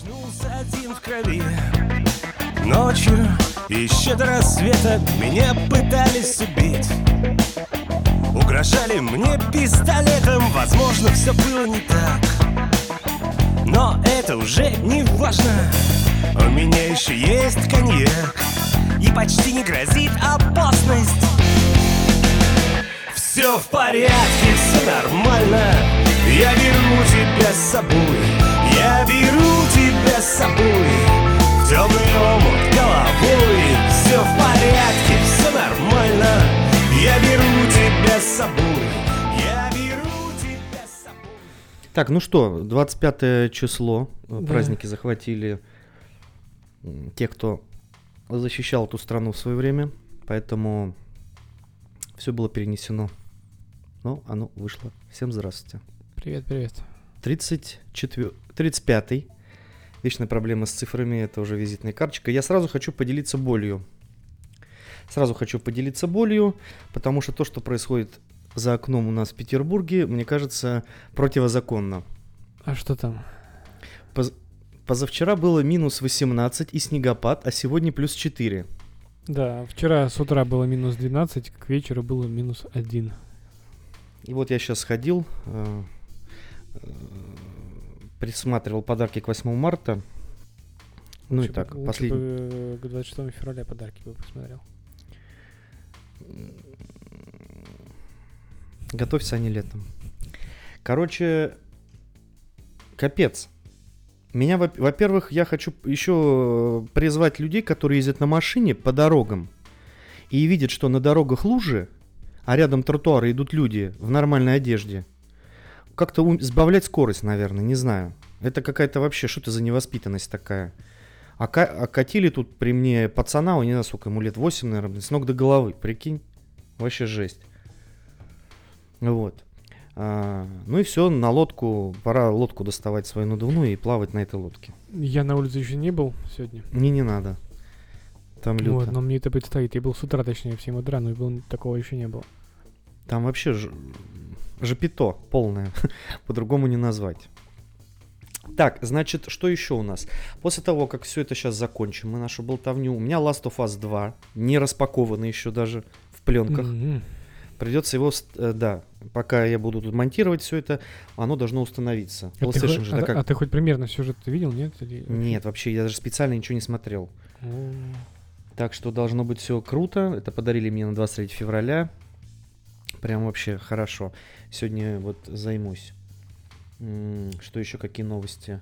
Очнулся один в крови. Ночью еще до рассвета Меня пытались убить. Угрожали мне пистолетом Возможно, все было не так. Но это уже не важно. У меня еще есть коньяк И почти не грозит опасность. Все в порядке, все нормально. Я беру тебя с собой тебя с собой В темный омут головой Все в порядке, все нормально Я беру тебя с собой Я беру тебя с собой Так, ну что, 25 число. э, Да. Праздники захватили те, кто защищал эту страну в свое время. Поэтому все было перенесено. Но оно вышло. Всем здравствуйте. Привет, привет. 34... 35 Вечная проблема с цифрами, это уже визитная карточка. Я сразу хочу поделиться болью. Сразу хочу поделиться болью, потому что то, что происходит за окном у нас в Петербурге, мне кажется, противозаконно. А что там? Поз- Позавчера было минус 18 и снегопад, а сегодня плюс 4. Да, вчера с утра было минус 12, к вечеру было минус 1. И вот я сейчас ходил, э, э, присматривал подарки к 8 марта. Ну и Лучше так, бы- лучше последний. бы к 26 февраля подарки бы посмотрел. Готовься они летом. Короче, капец. Меня, во- во-первых, я хочу еще призвать людей, которые ездят на машине по дорогам и видят, что на дорогах лужи, а рядом тротуары идут люди в нормальной одежде. Как-то ум- сбавлять скорость, наверное, не знаю. Это какая-то вообще, что это за невоспитанность такая? А, а катили тут при мне пацана, у не знаю, сколько ему лет, 8, наверное, с ног до головы, прикинь. Вообще жесть. Вот. А, ну и все, на лодку, пора лодку доставать свою надувную и плавать на этой лодке. Я на улице еще не был сегодня. Мне не надо. Там люто. Вот, но мне это предстоит. Я был с утра, точнее, в 7 утра, но такого еще не было. Там вообще ж... жопито полное. По-другому не назвать. Так, значит, что еще у нас? После того, как все это сейчас закончим, мы нашу болтовню, у меня Last of Us 2, не распакованный еще даже в пленках. Мгм. Придется его, э, да, пока я буду тут монтировать все это, оно должно установиться. А ты, PlayStation же а- такая- а ты хоть примерно сюжет видел, нет? Или- Нет, вообще, я даже специально ничего не смотрел. О, Так что должно быть все круто. Это подарили мне на 23 февраля. Прям вообще хорошо. Сегодня вот займусь. Что еще, какие новости?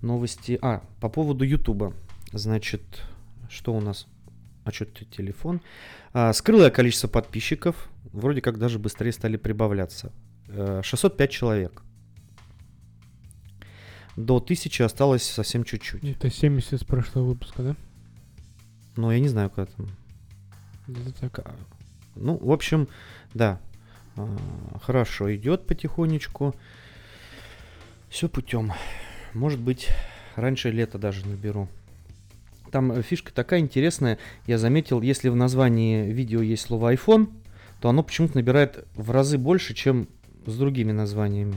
Новости. А, по поводу Ютуба. Значит, что у нас? А что это телефон? А, скрылое количество подписчиков. Вроде как даже быстрее стали прибавляться. Э, 605 человек. До 1000 осталось совсем чуть-чуть. Это 70 с прошлого выпуска, да? Но я не знаю, куда там. Где-то так. Ну, в общем, да. А, Хорошо, идет потихонечку. Все путем. Может быть, раньше лета даже наберу. Там э, фишка такая интересная. Я заметил, если в названии видео есть слово iPhone, то оно почему-то набирает в разы больше, чем с другими названиями.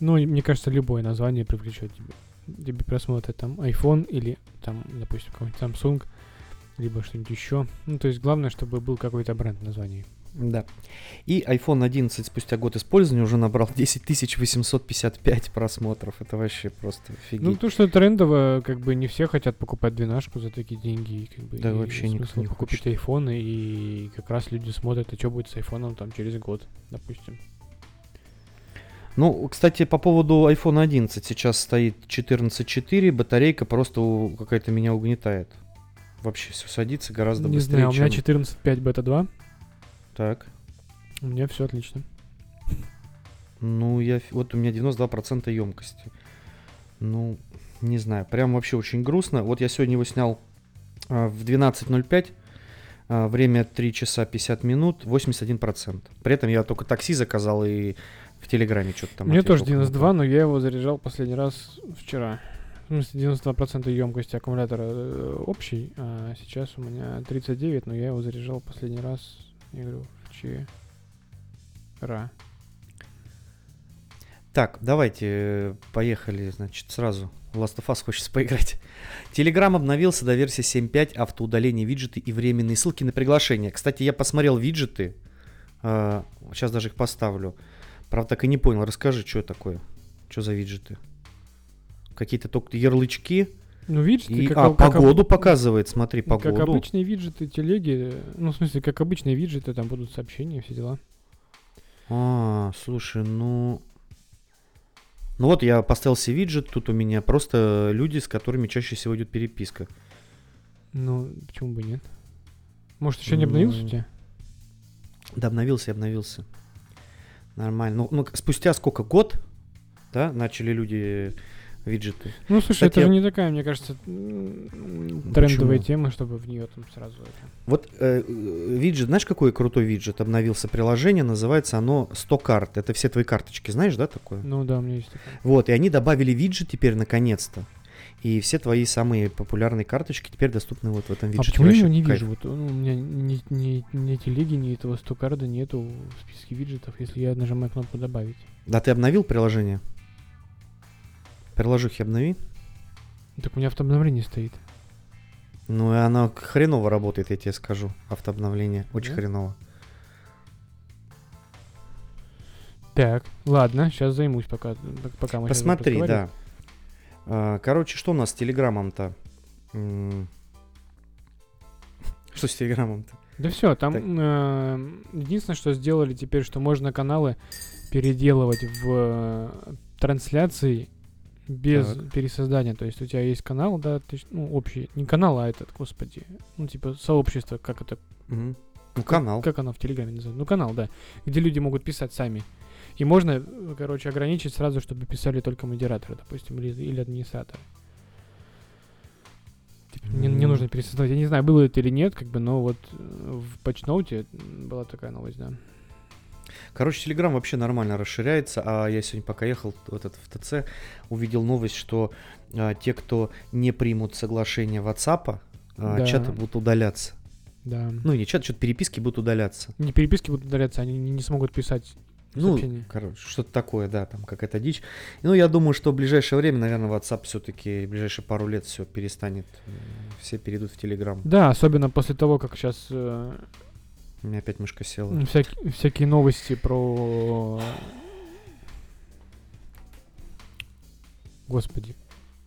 Ну, мне кажется, любое название привлечет тебе. Тебе просмотры там iPhone или там, допустим, какой-нибудь Samsung, либо что-нибудь еще. Ну, то есть главное, чтобы был какой-то бренд названий. Да. И iPhone 11 спустя год использования уже набрал 10 855 просмотров. Это вообще просто офигеть. Ну, то, что трендово, как бы не все хотят покупать двенашку за такие деньги. Как бы, Да и вообще никто не купить айфоны, и как раз люди смотрят, а что будет с айфоном там через год, допустим. Ну, кстати, по поводу iPhone 11 сейчас стоит 14.4, батарейка просто какая-то меня угнетает. Вообще все садится гораздо не быстрее, знаю, у меня чем... 14.5 бета 2, Так, у меня все отлично. ну, я... Вот у меня 92% емкости. Ну, не знаю, прям вообще очень грустно. Вот я сегодня его снял а, в 12.05, а, время 3 часа 50 минут, 81%. При этом я только такси заказал и в Телеграме что-то там ответил тоже кому-то. 92, но я его заряжал последний раз вчера. В смысле, 92% емкости аккумулятора э, общий, а сейчас у меня 39, но я его заряжал последний раз, я говорю, вчера. Так, давайте, э, поехали, значит, сразу. В Last of Us хочется поиграть. Telegram обновился до версии 7.5, автоудаление виджеты и временные ссылки на приглашение. Кстати, я посмотрел виджеты, э, сейчас даже их поставлю. Правда, так и не понял. Расскажи, что такое? Что за виджеты? Какие-то только ярлычки. Ну, виджеты, И, как, а, как погоду показывает, смотри, погоду. Как обычные виджеты телеги, ну, в смысле, как обычные виджеты, там будут сообщения, все дела. А, слушай, ну... Ну вот я поставил себе виджет, тут у меня просто люди, с которыми чаще всего идет переписка. Ну, почему бы нет? Может, еще не обновился у Ну, тебя? Да, обновился, обновился. Нормально. Ну, ну, спустя сколько? Год, да, начали люди виджеты. Ну, слушай, кстати, это же не такая, мне кажется, трендовая Почему? тема, чтобы в нее там сразу это. Вот э, э, виджет, знаешь, какой крутой виджет? Обновился приложение, называется оно 100 карт. Это все твои карточки, знаешь, да, такое? Ну да, у меня есть такая. Вот, и они добавили виджет теперь наконец-то. И все твои самые популярные карточки теперь доступны вот в этом А виджете. почему я его не кайф. вижу? Вот ну, у меня ни, ни, ни телеги, ни этого стокарда нету в списке виджетов, если я нажимаю кнопку добавить. Да ты обновил приложение? Приложухи обнови. Так у меня автообновление стоит. Ну, и оно хреново работает, я тебе скажу. Автообновление. Очень Да? хреново. Так, ладно, сейчас займусь, пока, пока мы Посмотри, да. А, Короче, что у нас с Телеграмом-то? Что с Телеграмом-то? Да все, там Так. э, единственное, что сделали теперь, что можно каналы переделывать в э, трансляции без Так. пересоздания. То есть у тебя есть канал, да, ты, ну, общий, не канал, а этот, господи, ну, типа сообщество, как это, Мгм. Ну, как- канал. Как оно в Телеграме называется? Ну, канал, да. Где люди могут писать сами. И можно, короче, ограничить сразу, чтобы писали только модераторы, допустим, или, или администраторы. Типа, не, не нужно пересоздавать. Я не знаю, было это или нет, как бы, но вот э, в патчноуте была такая новость, да. Короче, Телеграм вообще нормально расширяется, а я сегодня пока ехал в этот в ТЦ, увидел новость, что а, те, кто не примут соглашение WhatsApp, а, Да. чаты будут удаляться. Да. Ну, не чат, что-то переписки будут удаляться. не переписки будут удаляться, они не, смогут писать Ну, сообщения. короче, что-то такое, да, там какая-то дичь. Ну, я думаю, что в ближайшее время, наверное, WhatsApp все-таки, в ближайшие пару лет все перестанет, э, все перейдут в Telegram. Да, особенно после того, как сейчас У меня опять мышка села. всякие, всякие новости про... Господи.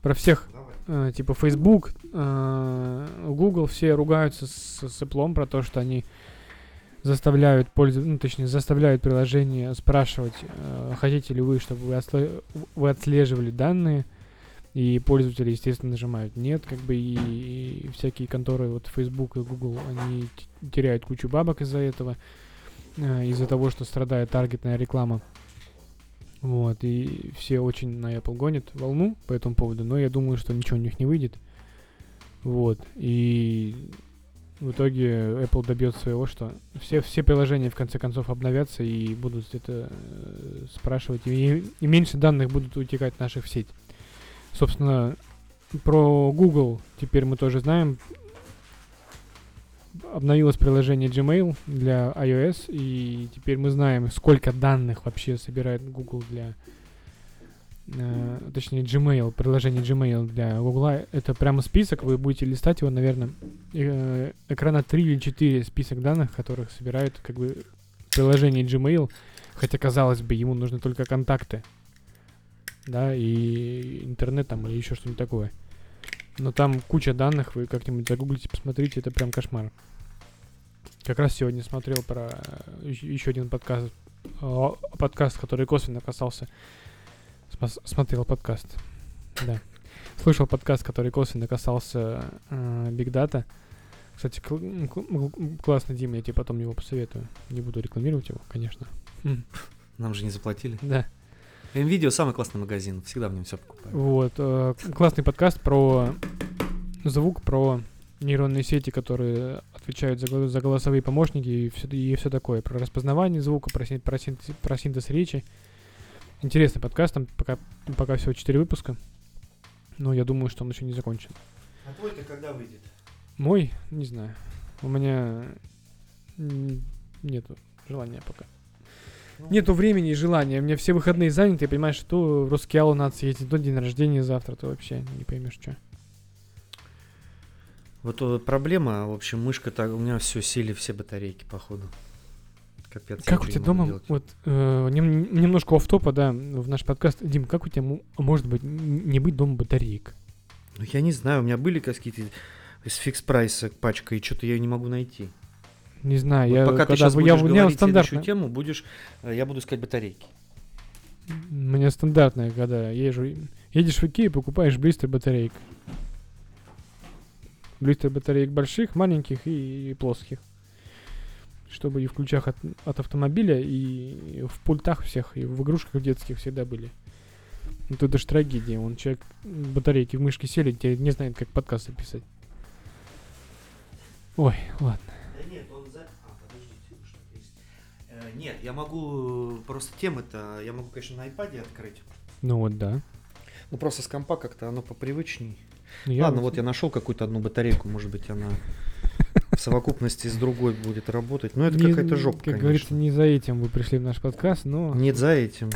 Про всех э, типа Facebook, э, Google, все ругаются с, с Apple про то, что они заставляют пользоваться, ну, точнее, заставляют приложение спрашивать, э, хотите ли вы, чтобы вы, отсле- вы отслеживали данные, и пользователи, естественно, нажимают нет, как бы, и, и всякие конторы, вот Facebook и Google, они теряют кучу бабок из-за этого, э, из-за того, что страдает таргетная реклама. Вот, и все очень на Apple гонят волну по этому поводу, но я думаю, что ничего у них не выйдет. Вот, и в итоге Apple добьется своего, что все, все приложения в конце концов обновятся и будут это э, спрашивать, и, и меньше данных будут утекать наших сеть. Собственно, про Google теперь мы тоже знаем. Обновилось приложение Gmail для iOS, и теперь мы знаем, сколько данных вообще собирает Google для... э, точнее, Gmail, приложение Gmail для Google. Это прямо список, вы будете листать его, наверное, э, экрана 3 или 4 список данных, которых собирает как бы приложение Gmail, хотя, казалось бы, ему нужны только контакты, да, и интернет там или еще что-нибудь такое. Но там куча данных, вы как-нибудь загуглите, посмотрите, это прям кошмар. Как раз сегодня смотрел про еще один подкаст, э, подкаст, который косвенно касался. Смотрел подкаст, да. Слышал подкаст, который косвенно касался Биг Дата. Кстати, кл- кл- классный, Дима, я тебе потом его посоветую. Не буду рекламировать его, конечно. М, Нам же не заплатили. Да. Nvidia самый классный магазин, всегда в нем все покупаю. Вот. э, классный подкаст про звук, про нейронные сети, которые отвечают за, за голосовые помощники и все, и все такое. Про распознавание звука, про, син- про, синтез, про синтез речи. Интересный подкаст, там пока, пока всего 4 выпуска. Но я думаю, что он еще не закончен. А твой-то когда выйдет? Мой, не знаю. У меня м, нету желания пока. Нету времени и желания. У меня все выходные заняты, понимаешь, то в Роскеалу надо съездить, то день рождения завтра, то вообще не поймешь, что. Вот э, проблема, в общем, мышка так, у меня все сели все батарейки, походу. Капец. Как у тебя дома, делать. вот, э, нем- немножко офф-топа, да, в наш подкаст. Дим, как у тебя мо- может быть не быть дома батареек? Ну, я не знаю, у меня были какие-то из фикс прайса пачка, и что-то я не могу найти. Не знаю, Вот я пока ты когда сейчас вы- будешь я, у меня говорить следующую тему, будешь, э, я буду искать батарейки. меня стандартная, когда езжу, едешь в Икею, покупаешь блистер батареек. Блистер батареек больших, маленьких и, плоских. Чтобы и в ключах от, от автомобиля, и в пультах всех, и в игрушках детских всегда были. Это даже трагедия. Он человек батарейки в мышке сели, не знает, как подкаст записать. Ой, ладно. Нет, я могу, э, просто темы-то, я могу, конечно, на iPad открыть. Ну вот, да. Ну, просто с компа как-то оно попривычней. Ну, я Ладно, вот я нашел какую-то одну батарейку, может быть, она в совокупности с другой будет работать. Но это не- какая-то жопа, Как конечно. говорится, не за этим вы пришли в наш подкаст, но... Нет за этим.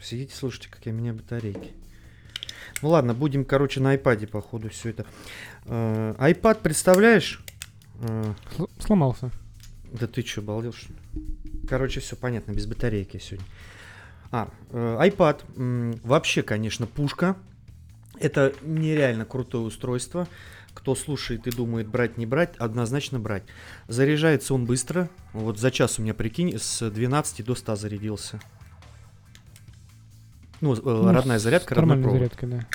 Сидите, слушайте, какие у меня батарейки. Ну ладно, будем, короче, на iPad, походу, все это. Э, iPad, представляешь? Э, Сл- Сломался. Да ты что, балдел, что ли? Короче, все понятно, без батарейки сегодня. А, э, iPad. вообще, конечно, пушка. Это нереально крутое устройство. Кто слушает и думает брать, не брать, однозначно брать. Заряжается он быстро. Вот за час у меня, прикинь, с 12 до 100 зарядился. Ну, э, Ну, родная зарядка, родной провод. зарядкой, да.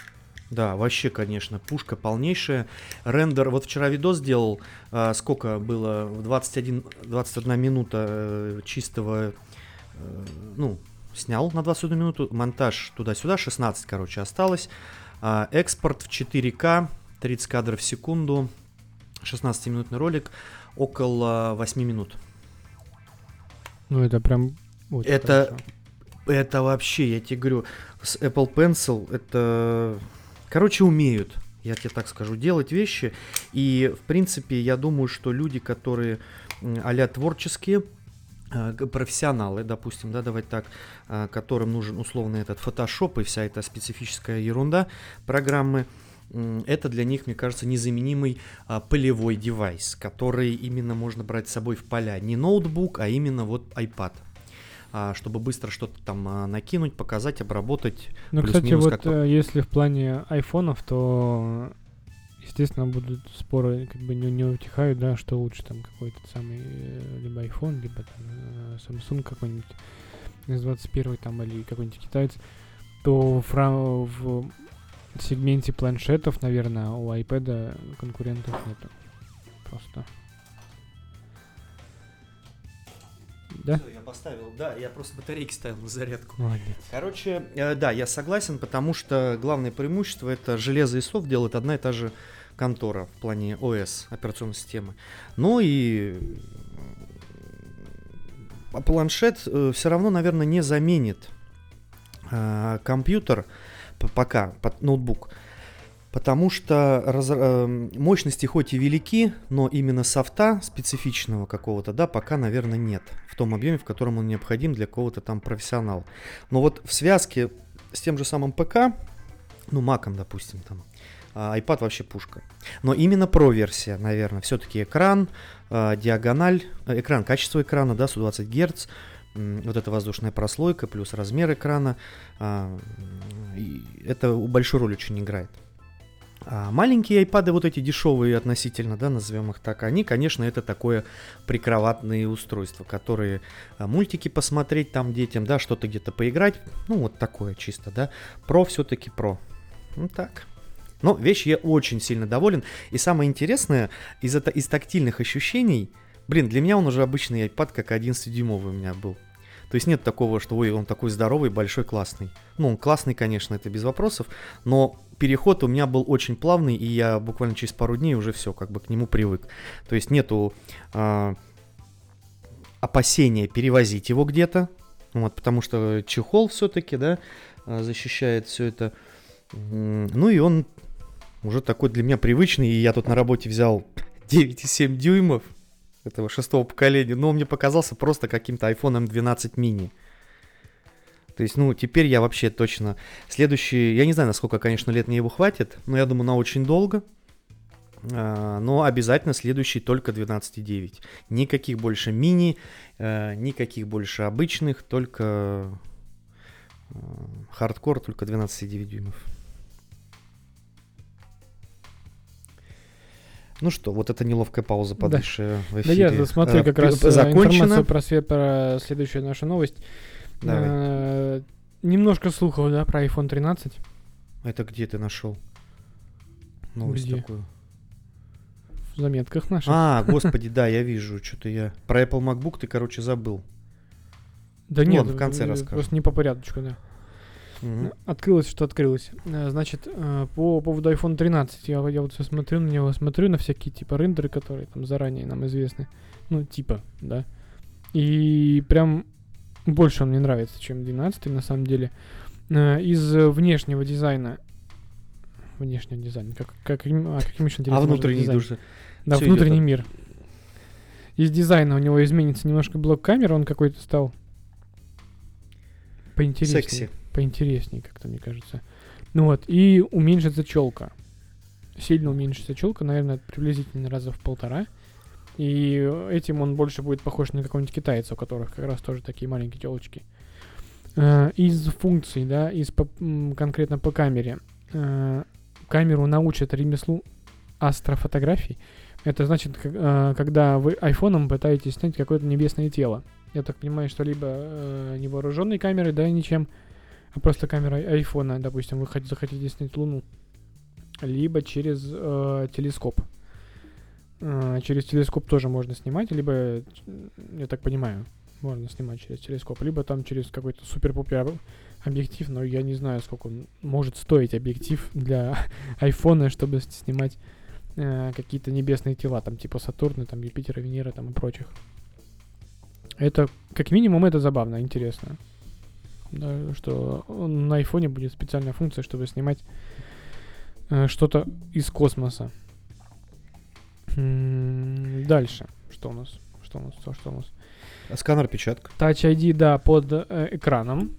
Да, вообще, конечно, пушка полнейшая. Рендер, вот вчера видос сделал, а, сколько было, в 21, 21 минута э, чистого, э, ну, снял на 21 минуту, монтаж туда-сюда, 16, короче, осталось. А, экспорт в 4К, 30 кадров в секунду, 16-минутный ролик, около 8 минут. Ну, это прям... очень Это- хорошо. Это вообще, я тебе говорю, с Apple Pencil это... Короче, умеют, я тебе так скажу, делать вещи. И, в принципе, я думаю, что люди, которые а-ля творческие, профессионалы, допустим, да, давать так, э, которым нужен условно этот фотошоп и вся эта специфическая ерунда программы, это для них, мне кажется, незаменимый а, полевой девайс, который именно можно брать с собой в поля. Не ноутбук, а именно вот iPad. А, чтобы быстро что-то там а, накинуть, показать, обработать. Ну, кстати, вот э, если в плане айфонов, то, естественно, будут споры, как бы не, не утихают, да, что лучше, там, какой-то самый, э, либо iPhone, либо там э, Samsung какой-нибудь S21 там, или какой-нибудь китаец, то в, в сегменте планшетов, наверное, у iPad конкурентов нету. Просто. Да? я поставил, да, я просто батарейки ставил на зарядку. Молодец. Короче, э, да, я согласен, потому что главное преимущество это железо и софт делает одна и та же контора в плане ОС, операционной системы. Но и э, планшет все равно, наверное, не заменит э, компьютер пока, под ноутбук. Потому что раз- э, мощности хоть и велики, но именно софта специфичного какого-то, да, пока, наверное, нет. В том объеме, в котором он необходим для какого-то там профессионала. Но вот в связке с тем же самым ПК, ну, маком, допустим, там, а, iPad вообще пушка. Но именно Pro версия, наверное, все-таки экран, а, диагональ, э, экран, качество экрана, да, 120 Гц, вот эта воздушная прослойка, плюс размер экрана, а, это большую роль очень играет. А маленькие iPad, вот эти дешевые относительно, да, назовем их так, они, конечно, это такое прикроватные устройства, которые а, мультики посмотреть там детям, да, что-то где-то поиграть, ну, вот такое чисто, да. Про все-таки про. Ну, так. Но вещь я очень сильно доволен. И самое интересное, из, это, из тактильных ощущений, блин, для меня он уже обычный iPad, как 11-дюймовый у меня был. То есть нет такого, что ой, он такой здоровый, большой, классный. Ну, он классный, конечно, это без вопросов, но переход у меня был очень плавный, и я буквально через пару дней уже все, как бы к нему привык. То есть нету а, опасения перевозить его где-то, вот, потому что чехол все-таки, да, а, защищает все это. Ну и он уже такой для меня привычный, и я тут на работе взял 9,7 дюймов. Этого шестого поколения, но он мне показался просто каким-то iPhone 12 mini. То есть, ну, теперь я вообще точно... Следующий, я не знаю, насколько, конечно, лет мне его хватит, но я думаю, на очень долго. А, но обязательно следующий только 12.9. Никаких больше мини, э, никаких больше обычных, только э, хардкор, только 12.9 дюймов. Ну что, вот эта неловкая пауза Да. подальше в Да эфире. я смотрю э, как раз э, закончено. информацию про, свет, про следующую нашу новость. Давай. Э, Немножко слухов, да, про iPhone 13. Это где ты нашел? Новость Где? такую. В заметках наших. А, господи, да, я вижу, что-то я... Про Apple MacBook ты, короче, забыл. да ну нет, в конце расскажу. Просто не по порядочку, да. Мгм. Открылось, что открылось. Э, Значит, э, по поводу iPhone 13, я, я вот всё смотрю на него, смотрю на всякие типа рендеры, которые там заранее нам известны. Ну, типа, да. И прям больше он мне нравится, чем 12 на самом деле. Э, Из внешнего дизайна внешнего дизайна. Как, как, а каким еще А внутренний дизайн? душ... Да, всё внутренний мир. Из дизайна у него изменится немножко блок камеры, он какой-то стал поинтереснее. Секси. Поинтереснее, как-то мне кажется. Ну вот, и уменьшится челка. Сильно уменьшится челка, наверное, приблизительно раза в полтора. И этим он больше будет похож на какого-нибудь китайца, у которых как раз тоже такие маленькие телочки. Э, Из функций, да, из по- конкретно по камере. э, Камеру научат ремеслу астрофотографий. Это значит, э, когда вы айфоном пытаетесь снять какое-то небесное тело. Я так понимаю, что либо невооруженной камерой, да, ничем, просто камерой айфона, допустим, вы хот- захотите снять Луну, либо через э, телескоп. Э, через телескоп тоже можно снимать, либо, я так понимаю, можно снимать через телескоп, либо там через какой-то супер-пупер об- объектив, но я не знаю, сколько он может стоить объектив для айфона, чтобы снимать э, какие-то небесные тела, там типа Сатурна, там Юпитера, Венера, там и прочих. Это, как минимум, это забавно, интересно. Да, что на айфоне будет специальная функция, чтобы снимать э, что-то из космоса. М, Дальше. Что у нас? Что у нас? Что, что у нас? Сканер печатка. Touch ID, да, под э, экраном.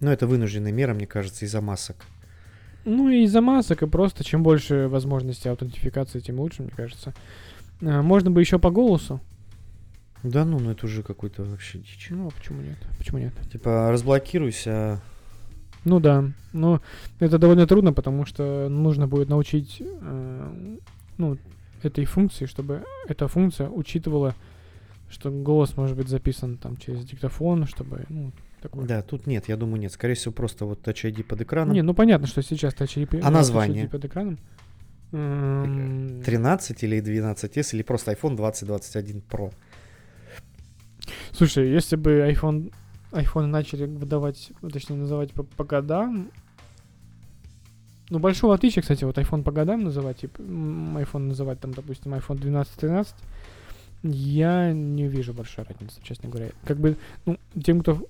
Ну, это вынужденная мера, мне кажется, из-за масок. Ну и из-за масок, и просто чем больше возможностей аутентификации, тем лучше, мне кажется. Э, Можно бы еще по голосу. Да ну, ну это уже какой-то вообще дичь. Ну, а почему нет? Почему нет? Типа, разблокируйся, Ну да, но это довольно трудно, потому что нужно будет научить э, ну, этой функции, чтобы эта функция учитывала, что голос может быть записан там через диктофон, чтобы, ну, такое. Да, тут нет, я думаю, нет. Скорее всего, просто вот Touch ID под экраном. Не, ну понятно, что сейчас Touch ID, А название? под экраном. Эм, 13 или 12s, или просто iPhone 2021 Pro. Слушай, если бы iPhone, iPhone начали выдавать, ну, точнее называть по, по годам, ну, большого отличия, кстати, вот iPhone по годам называть, типа, iPhone называть там, допустим, iPhone 12-13, я не вижу большой разницы, честно говоря. Как бы, ну, тем, кто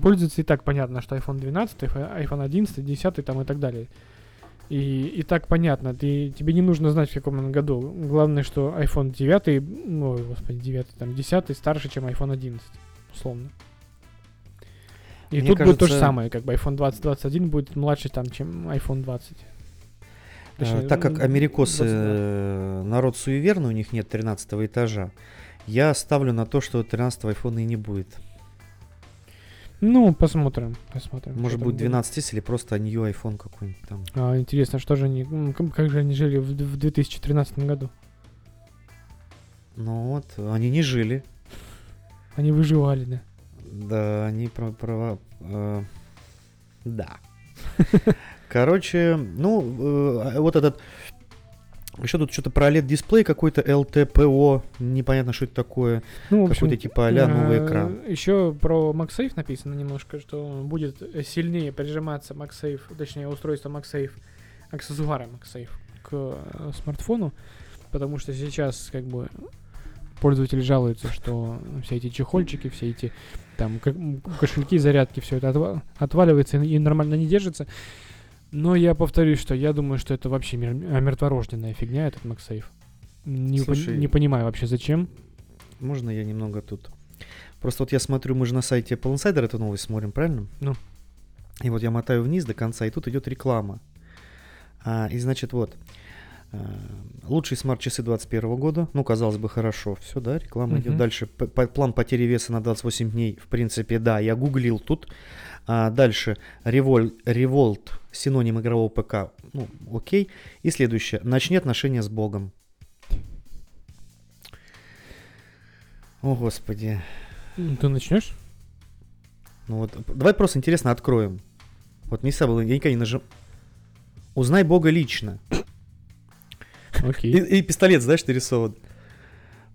пользуется, и так понятно, что iPhone 12, iPhone iPhone 11, 10 там и так далее. И, и так понятно, ты, тебе не нужно знать, в каком он году. Главное, что iPhone 9, ну, господи, 9, там, 10 старше, чем iPhone 11, условно. И Мне тут будет то же кажется- самое, как бы iPhone 20, 21 будет младше, там, чем iPhone 20. А, Точнее, так как м, америкосы 22. э, народ суеверный, у них нет 13 этажа, я ставлю на то, что 13 айфона и не будет. Ну, посмотрим, посмотрим. Может быть 12 или просто new iPhone какой-нибудь там. А, интересно, что же они, как же они жили в, в 2013 году? Ну вот, они не жили. Они выживали, да. Да, они про... про э, да. Короче, ну, э, вот этот... Еще тут что-то про OLED-дисплей какой-то LTPO, непонятно, что это такое. Ну, Какой-то типа а-ля новый экран. Еще про MagSafe написано немножко, что будет э, сильнее прижиматься MagSafe, точнее устройство MagSafe, аксессуары MagSafe к э, смартфону, потому что сейчас как бы пользователи жалуются, что все эти чехольчики, все эти там кошельки, зарядки, все это отва- отваливается и нормально не держится. Но я повторюсь, что я думаю, что это вообще мер- мертворожденная фигня, этот MagSafe. Не, Слушай, не понимаю вообще зачем. можно я немного тут? Просто вот я смотрю, мы же на сайте Apple Insider эту новость смотрим, правильно? Ну. И вот я мотаю вниз до конца, и тут идет реклама. А, и значит, вот. а, Лучшие смарт-часы 2021 года. Ну, казалось бы, хорошо. Все, да, реклама идет Мгм. дальше. П- по- План потери веса на 28 дней. В принципе, да, я гуглил тут. А, дальше. Револь, Револт. Синоним игрового ПК. Ну, окей. И следующее. Начни отношения с Богом. О, Господи. Ну, Ты начнешь? Ну вот, давай просто интересно откроем. Вот не забыл, я никогда не нажим. Узнай Бога лично. И, Окей. и пистолет, знаешь, нарисован.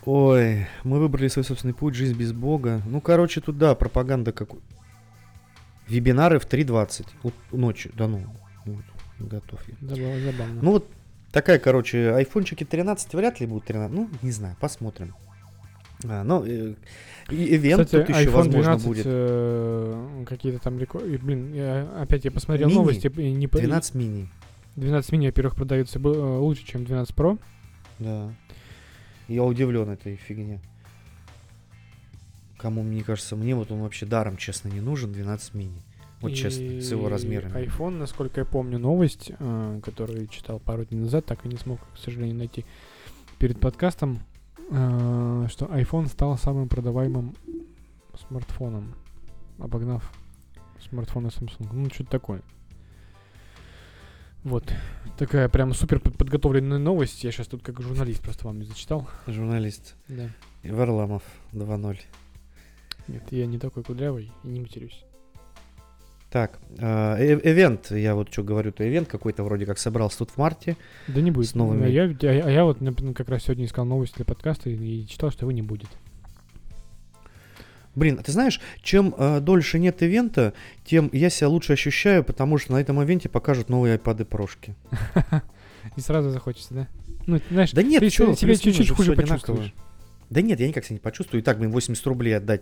Ой, мы выбрали свой собственный путь, жизнь без Бога. Ну, короче, тут, да, пропаганда какой. Вебинары в 3.20 вот, ночью. Да ну, вот, готов я. Забавно. забавно. Ну, вот такая, короче, айфончики 13 вряд ли будут 13. Ну, не знаю, посмотрим. А, ну, э, и ивент Кстати, тут еще, возможно, 12, будет. э, какие-то там рекорды. Блин, я, опять я посмотрел Мини? новости. И не по- 12 мини. 12 мини, во-первых, продаются э, лучше, чем 12 Pro. Да. Я удивлен этой фигне. Кому, мне кажется, мне вот он вообще даром, честно, не нужен, 12 мини. Вот честно, с его И размерами. iPhone, насколько я помню, новость, э, которую читал пару дней назад, так и не смог, к сожалению, найти перед подкастом, э, что iPhone стал самым продаваемым смартфоном, обогнав смартфоны Samsung. Ну, что-то такое. Вот. Такая прям супер под- подготовленная новость. Я сейчас тут как журналист просто вам не зачитал. Журналист Да. Варламов 2.0. Нет, я не такой кудрявый и не матерюсь. Так, э, э- эвент, я вот что говорю-то, эвент какой-то вроде как собрался тут в марте. Да не будет. С новыми- А я, а, я- а я вот, например, как раз сегодня искал новости для подкаста и, и читал, что его не будет. Блин, а ты знаешь, чем э, дольше нет ивента, тем я себя лучше ощущаю, потому что на этом ивенте покажут новые iPad прошки. И сразу захочется, да? Ну, знаешь, Да нет, ты себя плюс-минус чуть-чуть же хуже почувствуешь. Да нет, я никак себя не почувствую. И так, блин, 80 рублей отдать.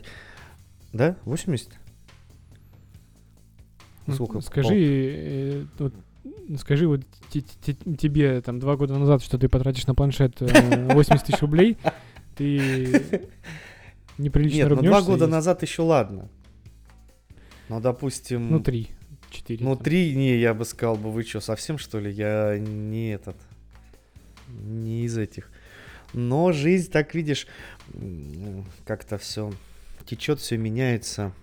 Да? 80? Ну, Сколько? Скажи, э, вот, скажи вот те- те- тебе там два года назад, что ты потратишь на планшет э, 80 тысяч рублей, ты неприлично Нет, ну два года и- назад еще ладно. Ну, допустим... Ну, три, четыре. Ну, там. три, не, я бы сказал бы, вы что, совсем что ли? Я не этот, не из этих. Но жизнь, так видишь, как-то все течет, все меняется.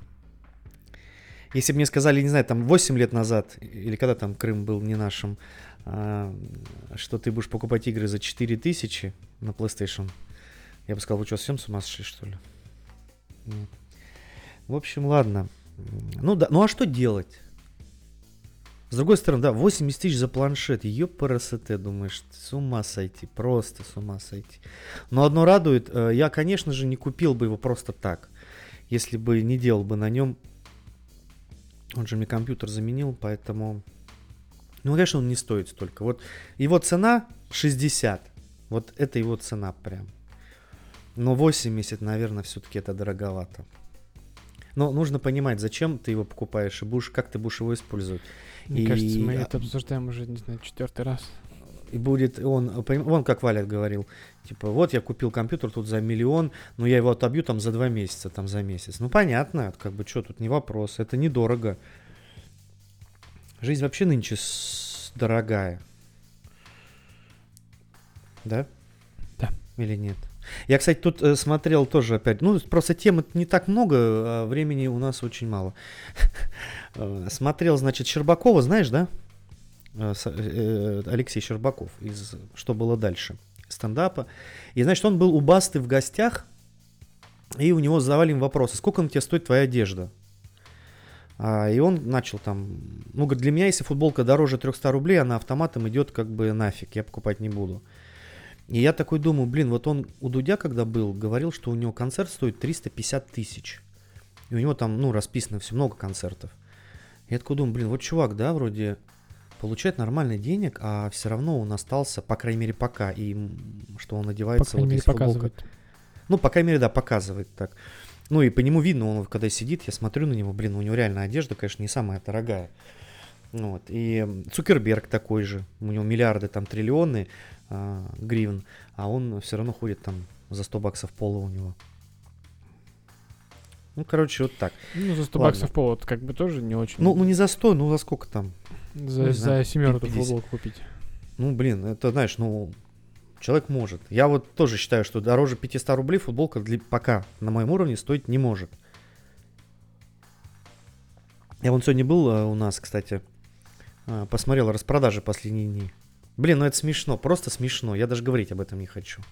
Если бы мне сказали, не знаю, там 8 лет назад, или когда там Крым был не нашим, а, что ты будешь покупать игры за 4000 на PlayStation, я бы сказал, вы что, совсем с ума сошли, что ли? В общем, ладно. Ну да, ну а что делать? С другой стороны, да, 80 тысяч за планшет, ёпрст, думаешь, с ума сойти, просто с ума сойти. Но одно радует, э, я, конечно же, не купил бы его просто так, если бы не делал бы на нем. Он же мне компьютер заменил, поэтому... Ну, конечно, он не стоит столько. Вот его цена 60. Вот это его цена прям. Но 80, наверное, все-таки это дороговато. Но нужно понимать, зачем ты его покупаешь и будешь, как ты будешь его использовать. Мне и- кажется, мы а- это обсуждаем уже, не знаю, четвертый раз. И будет он, поним- вон как Валя говорил, типа, вот я купил компьютер тут за миллион, но я его отобью там за два месяца, там за месяц. Ну понятно, как бы что тут не вопрос, это недорого. Жизнь вообще нынче дорогая. Да? Да. Или нет? Я, кстати, тут э, смотрел тоже опять, ну, просто тем не так много, а времени у нас очень мало. Э, Смотрел, значит, Щербакова, знаешь, да? Э, э, Алексей Щербаков из «Что было дальше?» стендапа. И, значит, он был у Басты в гостях, и у него задавали им вопросы. Сколько на тебе стоит твоя одежда? А, и он начал там, ну, говорит, для меня, если футболка дороже 300 рублей, она автоматом идет как бы нафиг, я покупать не буду. И я такой думаю, блин, вот он у Дудя, когда был, говорил, что у него концерт стоит 350 тысяч. И у него там, ну, расписано все, много концертов. Я такой думаю, блин, вот чувак, да, вроде получает нормальный денег, а все равно он остался, по крайней мере, пока, и что он По одевается, крайней вот мере, футболка- показывает. ну, по крайней мере, да, показывает так. Ну, и по нему видно, он когда сидит, я смотрю на него, блин, у него реально одежда, конечно, не самая дорогая. Ну Вот. И Цукерберг такой же, у него миллиарды, там, триллионы а, гривен, а он все равно ходит там за 100 баксов пола у него. Ну, короче, вот так. Ну, за 100 Ладно. баксов повод как бы тоже не очень. Ну, ну не за 100, ну за сколько там? За, не за семерку 50. футболку купить. Ну, блин, это, знаешь, ну, человек может. Я вот тоже считаю, что дороже 500 рублей футболка для, пока на моем уровне стоить не может. Я вон сегодня был э, у нас, кстати, э, посмотрел распродажи последние дни. Блин, ну это смешно, просто смешно. Я даже говорить об этом не хочу.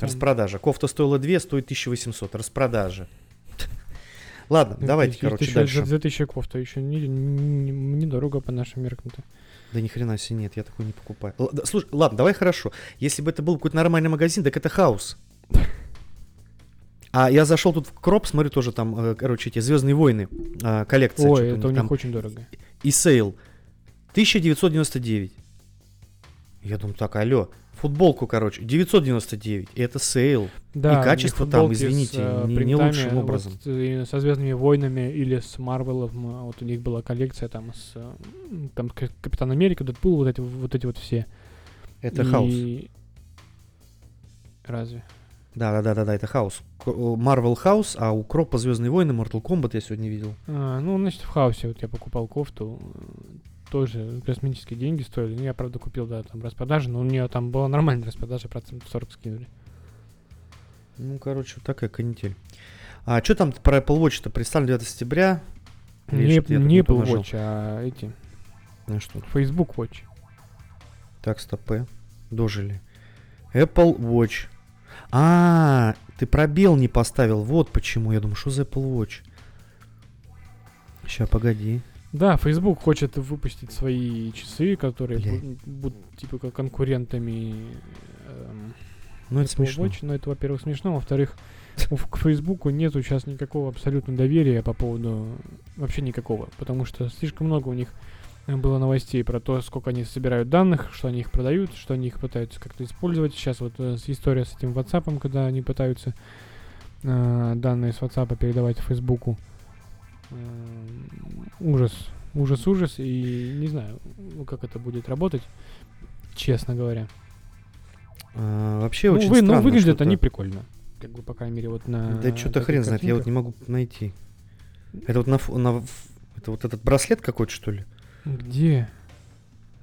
Распродажа. Кофта стоила 2, стоит 1800. Распродажа. Ладно, давайте, Если короче, еще дальше. За, за 1000 кофта еще не, не- недорого по нашим меркам-то. Да ни хрена себе нет, я такой не покупаю. Л- да, слушай, ладно, давай хорошо. Если бы это был какой-то нормальный магазин, так это House. А я зашел тут в Cropp, смотрю тоже там, э, короче, эти Звездные войны, э, коллекция. Ой, это у них там. очень дорого. И sale. 1999. Я думаю, так, алло. Футболку, короче, 999. И это sale. Да, качество у них там, футболки с, извините, э, не- не лучшим вот, образом. э, со Звездными войнами или с Марвелом. э, Вот у них была коллекция там с э, там Капитан Америка, Дэдпул, вот эти вот эти вот все. Это И- House. Разве? Да, да, да, да, да, это House. Marvel House, а у Cropp а Звездные войны, Mortal Kombat я сегодня видел. А, ну, значит, в House е вот я покупал кофту. Э, Тоже космические деньги стоили. Ну, я, правда, купил, да, там распродажа, но у нее там была нормальная распродажа, процентов 40 скинули. Ну, короче, вот такая канитель. А что там про Apple Watch-то представлен 9 сентября? Не, не Apple. Watch, а эти, Ну что, Facebook Watch. так, стопы. Дожили. Apple Watch. А, ты пробел не поставил. Вот почему. Я думаю, что за Apple Watch? Сейчас, погоди. Да, Facebook хочет выпустить свои часы, которые бу- будут типа как конкурентами эм, Ну, это смешно. Watch. Но это, во-первых, смешно. Во-вторых, к Фейсбуку нету сейчас никакого абсолютно доверия по поводу... Вообще никакого. Потому что слишком много у них э, было новостей про то, сколько они собирают данных, что они их продают, что они их пытаются как-то использовать. Сейчас вот э, история с этим WhatsApp, когда они пытаются э, данные с WhatsApp передавать Фейсбуку. Эм, Ужас. Ужас, ужас. И не знаю, ну, как это будет работать, честно говоря. А, вообще Ну, очень вы- ну, странно. выглядят что-то. они прикольно. Как бы, по крайней мере, вот на... Да что-то хрен знает, я вот не могу найти. Это вот на, на это вот этот браслет какой-то, что ли? Где?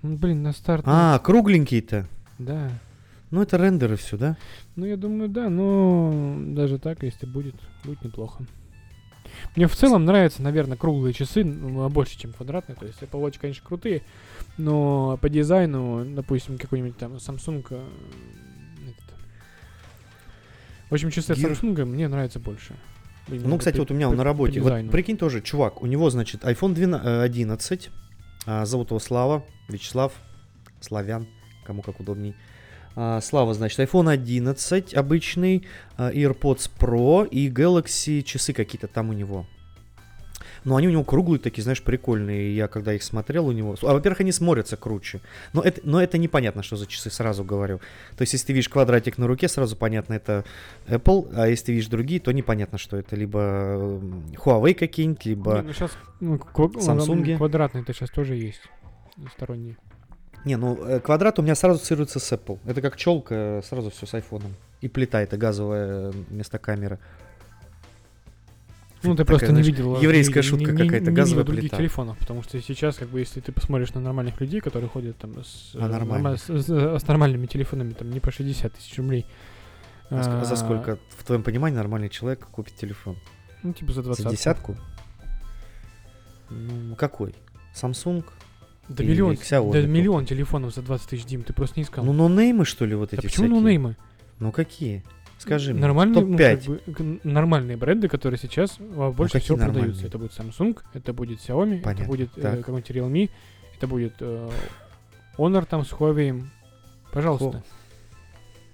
Ну, блин, на старт. А, кругленький-то. Да. Ну, это рендеры все, да? Ну, я думаю, да, но даже так, если будет, будет неплохо. Мне в целом нравятся, наверное, круглые часы ну, больше, чем квадратные. То есть Apple Watch, конечно, крутые, но по дизайну, допустим, какой-нибудь там Samsung... э, этот. В общем, часы от Gear. Samsung мне нравятся больше. Именно Ну, кстати, по- вот у меня он на работе. Вот прикинь тоже, чувак, у него, значит, iPhone 12, э, 11, а, зовут его Слава, Вячеслав, Славян, кому как удобней. А, Слава, значит, iPhone 11 обычный, а, AirPods Pro и Galaxy часы какие-то там у него. Но они у него круглые такие, знаешь, прикольные. Я когда их смотрел у него... А, во-первых, они смотрятся круче. Но это, но это непонятно, что за часы, сразу говорю. То есть, если ты видишь квадратик на руке, сразу понятно, это Apple. А если ты видишь другие, то непонятно, что это. Либо м, Huawei какие-нибудь, либо... Не, ну сейчас ква- Samsung. квадратные-то сейчас тоже есть. Сторонние. Не, ну э, квадрат у меня сразу ассоциируется с Apple. Это как челка, сразу все с айфоном. И плита это газовая вместо камеры. Ну, ты Такая, просто не знаешь, видел... еврейская не- шутка не- не- какая-то, не газовая других плита. телефонов, потому что сейчас, как бы, если ты посмотришь на нормальных людей, которые ходят там с, А, э, нормально. норма- с, с- с нормальными телефонами, там, не по 60 тысяч рублей. А ск- за а, сколько, в твоем понимании, нормальный человек купит телефон? Ну, типа за 20. За десятку? Ну, какой? Samsung? Да миллион, да миллион телефонов за 20 тысяч, Дим, ты просто не искал. Ну, нонеймы, что ли, вот да эти почему всякие? ноунеймы? Ну, какие? Скажи мне. Нормальные, ну, Топ-5. как бы, нормальные бренды, которые сейчас а, больше какие всего продаются. нормальные? Это будет Samsung, это будет Xiaomi, Понятно. это будет э, Так. какой-нибудь Realme, это будет э, Honor там с Huawei. Пожалуйста.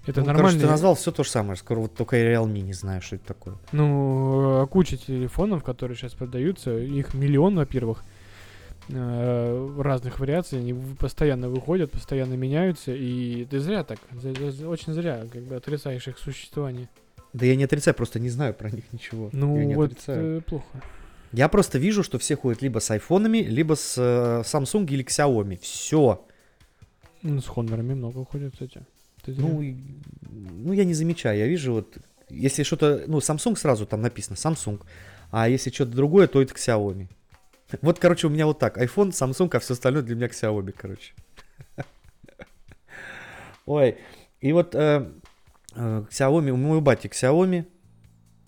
Это ну, короче, нормальные... ты назвал все то же самое. Скоро вот только Realme не знаю, что это такое. Ну, э, куча телефонов, которые сейчас продаются, их миллион, во-первых, э, разных вариаций, они постоянно выходят, постоянно меняются, и ты зря так, очень зря, как бы отрицаешь их существование. Да я не отрицаю, просто не знаю про них ничего. Ну, я не вот отрицаю. э, плохо. Я просто вижу, что все ходят либо с айфонами, либо с э, Samsung или Xiaomi. Все. Ну, с Хонорами много уходят, кстати. Ты. Ну, и- ну, я не замечаю. Я вижу вот если что-то, ну, Samsung сразу там написано Samsung, а если что-то другое, то это Xiaomi. Вот, короче, у меня вот так. iPhone, Samsung, а все остальное для меня Xiaomi, короче. Ой, и вот э, э, Xiaomi, у моего бати Xiaomi,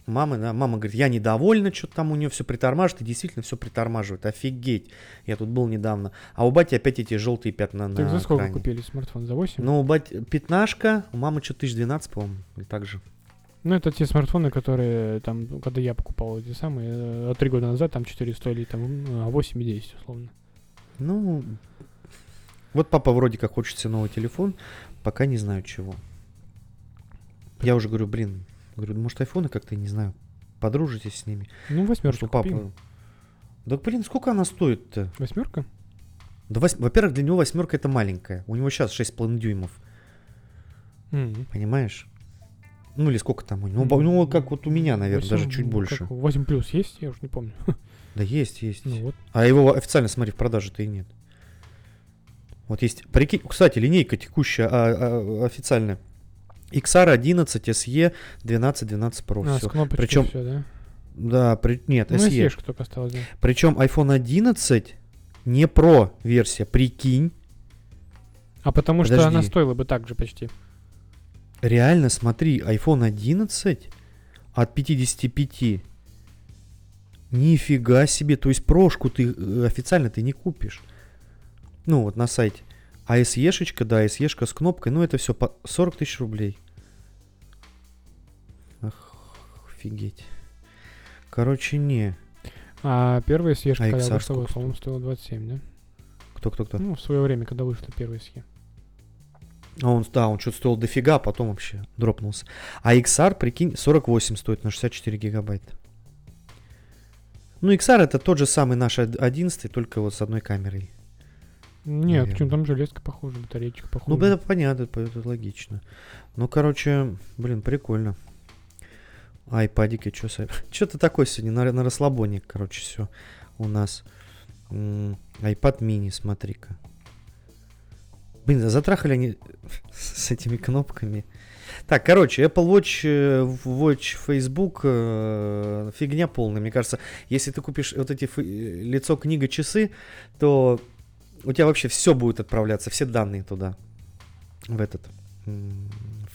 мама, да, мама говорит, я недовольна, что-то там у нее все притормаживает, и действительно все притормаживает, офигеть. Я тут был недавно. А у бати опять эти желтые пятна Так на за сколько экране. купили смартфон? За 8? Ну, у бати пятнашка, у мамы что-то 1012, по-моему, или так же. Ну, это те смартфоны, которые там, ну, когда я покупал эти самые, э, три года назад там 4 стоили, там а 8 и 10, условно. Ну, вот папа вроде как хочет себе новый телефон, пока не знаю чего. Я уже говорю, блин, говорю, может айфоны как-то, не знаю, подружитесь с ними. Ну, восьмерку у папы... купи. Да, блин, сколько она стоит-то? Восьмерка? Да, вось- Во-первых, для него восьмерка это маленькая. У него сейчас 6,5 дюймов, М. понимаешь? Ну или сколько там у него? Ну, у него как вот у меня, наверное, даже Восемь, чуть ну, больше. как, 8 плюс есть? Я уже не помню. Да есть, есть. Ну вот. А его официально, смотри, в продаже-то и нет. Вот есть, прикинь, кстати, линейка текущая, а, а, официальная. XR 11, SE 12, 12 Pro. А, кнопочкой Причем- всё, да? Да, при- нет, Ну, SE. SE только осталось, да. Причем iPhone 11 не Pro версия, прикинь. А потому что она Подожди. стоила бы так же почти. Реально, смотри, iPhone 11 от 55. Нифига себе, то есть прошку ты э, официально ты не купишь. Ну, вот на сайте. А SE-шечка, да, SE-шка с кнопкой, ну это все по 40 тысяч рублей. Ах, офигеть. Короче, не. А первая SE, А когда XR вышла, по-моему, стоила 27, да? Кто-кто-кто? Ну, в свое время, когда вышла первая SE. А он, да, он что-то стоил дофига, а потом вообще дропнулся. А XR, прикинь, 48 стоит на 64 гигабайта. Ну, XR это тот же самый наш од- 11, только вот с одной камерой. Нет, почему там железка похожа, батареечка похожа. Ну, это понятно, это, логично. Ну, короче, блин, прикольно. Айпадики, что Что-то такое сегодня на, на расслабоне, короче, все у нас. М, iPad mini, смотри-ка. Блин, да затрахали они с этими кнопками. Так, короче, Apple Watch, э, Watch, Facebook, э, фигня полная. Мне кажется, если ты купишь вот эти э, лицо, книга, часы, то у тебя вообще все будет отправляться, все данные туда, в этот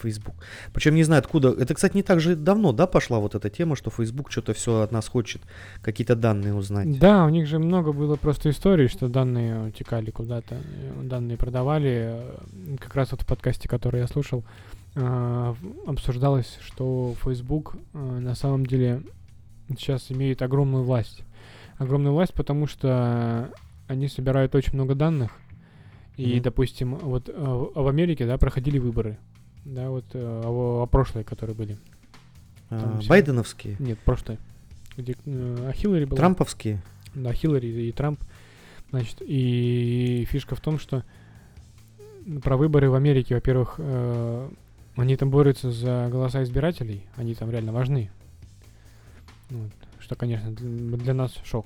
Facebook. Причем не знаю откуда. Это, кстати, не так же давно, да, пошла вот эта тема, что Facebook что-то все от нас хочет, какие-то данные узнать. Да, у них же много было просто историй, что данные утекали куда-то, данные продавали. Как раз вот в подкасте, который я слушал, э, обсуждалось, что Facebook э, на самом деле сейчас имеет огромную власть. Огромную власть, потому что они собирают очень много данных. И, Мгм. допустим, вот э, в Америке, да, проходили выборы. Да, вот э, а, а прошлые, которые были. А, всё. Байденовские, Нет, прошлые. Где, э, а Хиллари была. Трамповские. Да, Хиллари и Трамп. Значит, и фишка в том, что про выборы в Америке, во-первых, э, они там борются за голоса избирателей, они там реально важны. Вот, что, конечно, для, для нас шок.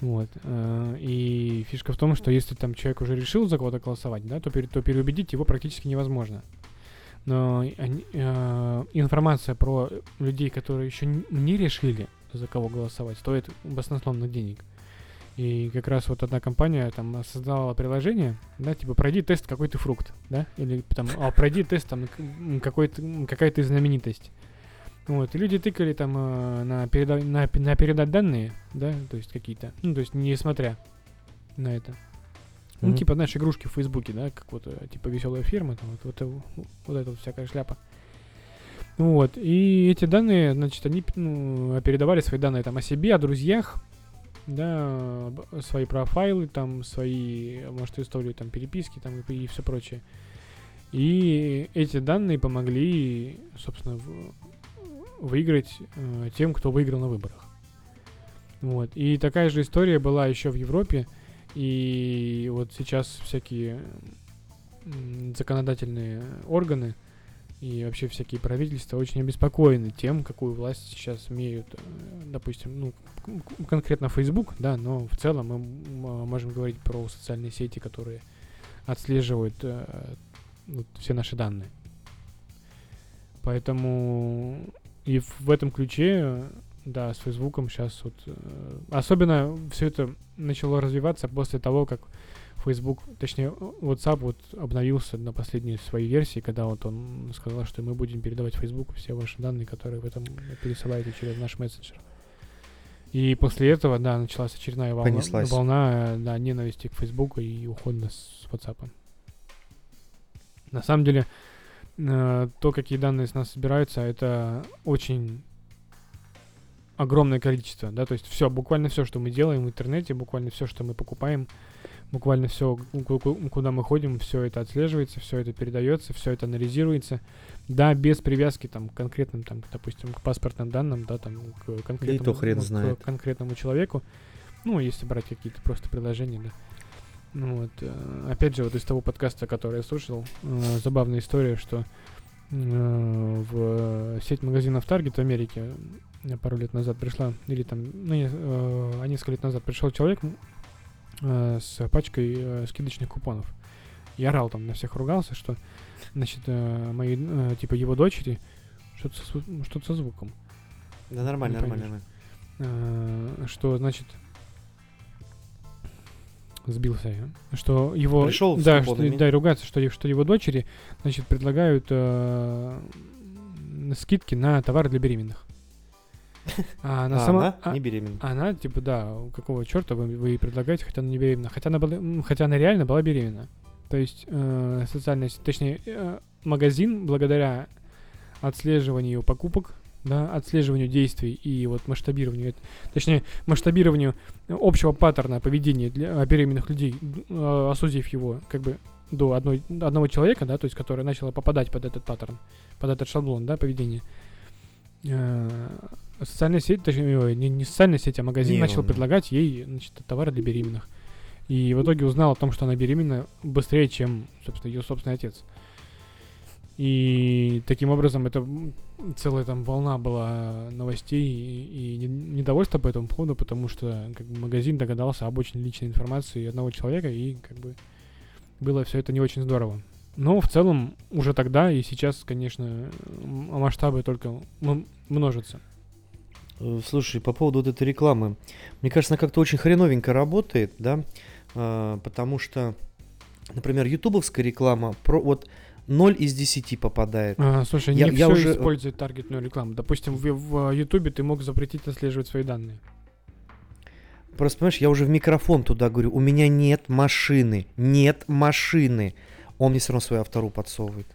Вот. э, И фишка в том, что если там человек уже решил за кого-то голосовать, да, то, пере- то переубедить его практически невозможно. Но они- э, информация про людей, которые еще не решили, за кого голосовать, стоит баснословных денег. И как раз вот одна компания там создала приложение, да, типа пройди тест какой ты фрукт, да, или там, а пройди тест там какой-то м, какая ты знаменитость. Вот, и люди тыкали там э, на, переда- на, на передать данные, да, то есть какие-то, ну, то есть несмотря на это. Ну, типа, знаешь, игрушки в Фейсбуке, да, как вот, э, типа, веселая фирма, там, вот, вот, вот эта вот всякая шляпа. Вот, и эти данные, значит, они ну, передавали свои данные там о себе, о друзьях, да, свои профайлы, там, свои, может, истории, там, переписки, там, и, все прочее. И эти данные помогли, собственно, в- выиграть э, тем, кто выиграл на выборах. Вот. И такая же история была еще в Европе. И вот сейчас всякие законодательные органы и вообще всякие правительства очень обеспокоены тем, какую власть сейчас имеют, э, допустим, ну, конкретно Facebook, да, но в целом мы м, можем говорить про социальные сети, которые отслеживают э, вот все наши данные. Поэтому и в этом ключе, да, с Фейсбуком сейчас вот... э, Особенно все это начало развиваться после того, как Facebook, точнее, WhatsApp вот обновился на последней своей версии, когда вот он сказал, что мы будем передавать Facebook все ваши данные, которые вы там пересылаете через наш мессенджер. И после этого, да, началась очередная волна, Понеслась. волна э, да, ненависти к Facebook и ухода с WhatsApp. На самом деле, э, то, какие данные с нас собираются, это очень огромное количество, да, то есть все, буквально все, что мы делаем в интернете, буквально все, что мы покупаем, буквально все, куда мы ходим, все это отслеживается, все это передается, все это анализируется, да, без привязки там к конкретным, там, допустим, к паспортным данным, да, там, к конкретному, хрен к знает. конкретному человеку, ну, если брать какие-то просто приложения, да. Ну вот, э, опять же, вот из того подкаста, который я слушал, э, забавная история, что э, в сеть магазинов Target в Америке пару лет назад пришла, или там, ну, не, э, а несколько лет назад пришел человек э, с пачкой э, скидочных купонов. И орал там на всех ругался, что, значит, э, мои, э, типа, его дочери, что-то со, что-то со звуком. Да нормально, Не нормально, нормально. Э, что, значит, сбился я. Что его... Пришел да, что, да, и ругаться, что, что его дочери, значит, предлагают э, скидки на товары для беременных. А на А само- она а- не беременна. она, типа, да, какого черта вы, вы ей предлагаете, хотя она не беременна. Хотя она, была, хотя она реально была беременна. То есть э, социальная точнее, э, магазин, благодаря отслеживанию покупок, да, отслеживанию действий и вот масштабированию, точнее, масштабированию общего паттерна поведения для беременных людей, э, осудив его как бы до одной, одного человека, да, то есть, который начал попадать под этот паттерн, под этот шаблон, да, поведения. Э, социальная сеть, точнее, ой, не, не социальная сеть, а магазин Не, начал он- предлагать ей, значит, товары для беременных. И в итоге узнал о том, что она беременна быстрее, чем, собственно, ее собственный отец. И таким образом это целая там волна была новостей и, и не- недовольства по этому поводу, потому что как бы, магазин догадался об очень личной информации одного человека, и как бы было все это не очень здорово. Но в целом уже тогда и сейчас, конечно, масштабы только множатся. Э, Слушай, по поводу вот этой рекламы. Мне кажется, она как-то очень хреновенько работает, да, А, потому что, например, ютубовская реклама, про, вот 0 из 10 попадает. А, слушай, Я- не я все уже- использует таргетную рекламу. Допустим, в Ютубе ты мог запретить отслеживать свои данные. Просто, понимаешь, я уже в микрофон туда говорю, у меня нет машины, нет машины. Он мне все равно свою автору подсовывает.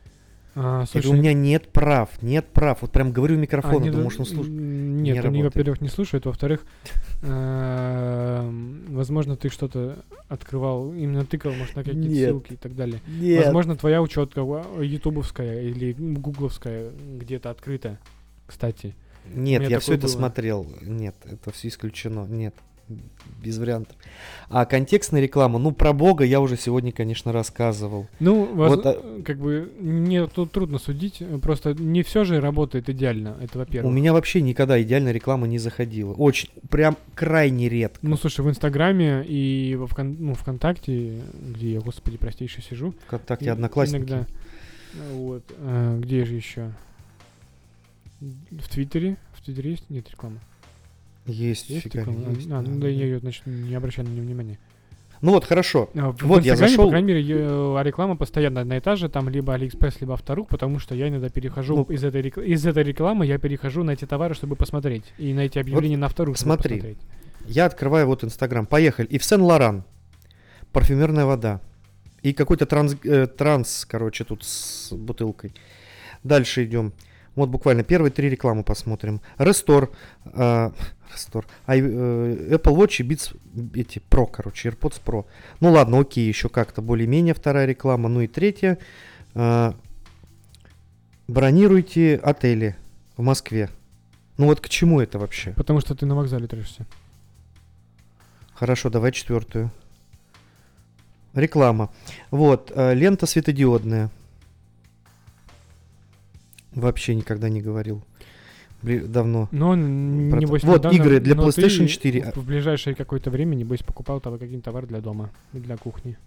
А, слушай, говорю, у меня нет прав, нет прав. Вот прям говорю в микрофон, Они потому что он слушает. не Нет, они, работает. во-первых, не слушают, во-вторых, эм, возможно, ты что-то открывал, именно тыкал, может, на какие-то Нет. ссылки и так далее. Нет. Возможно, твоя учетка ва- ютубовская или гугловская где-то открыта, кстати. Нет, я все это было. смотрел. Нет, это все исключено. Нет, без вариантов. А контекстная реклама, ну, про Бога я уже сегодня, конечно, рассказывал. Ну, воз- Вот, а- как бы, мне тут трудно судить, просто не все же работает идеально, это У во-первых. меня вообще никогда идеальная реклама не заходила. Очень, прям крайне редко. Ну, слушай, в Инстаграме и во Вкон- ну, ВКонтакте, где я, господи, простейший сижу, ВКонтакте И- одноклассники. Иногда. Вот. а, где же еще? В Твиттере? В Твиттере есть? Нет рекламы. Есть, Есть фига, реклама? есть, А, да, ну да, я ее, значит, не обращаю на нее внимания. Ну вот, хорошо. А, в, Вот в я зашел- по крайней мере, е- а реклама постоянно одна и та же, там либо Алиэкспресс, либо Авто.ру, потому что я иногда перехожу Ну, из, этой рек- из этой рекламы, я перехожу на эти товары, чтобы посмотреть. И на эти объявления на Авто.ру, смотри. посмотреть. Я открываю вот Инстаграм. Поехали. И в Сен-Лоран. Парфюмерная вода. И какой-то транс, э, транс, короче, тут с бутылкой. Дальше идем. Вот буквально первые три рекламы посмотрим. Рестор. э, Рестор. Э, Apple Watch и Beats эти Pro, короче, AirPods Pro. Ну ладно, окей, еще как-то более-менее вторая реклама. Ну и третья. э, Бронируйте отели в Москве. Ну вот к чему это вообще? Потому что ты на вокзале трешься. Хорошо, давай четвертую. Реклама. Вот, лента светодиодная. Вообще никогда не говорил. Бли- давно. Но, н- Про- небось, Вот, недавно- игры для но PlayStation 4. В ближайшее какое-то время, небось, покупал того какие-нибудь товар для дома и для кухни.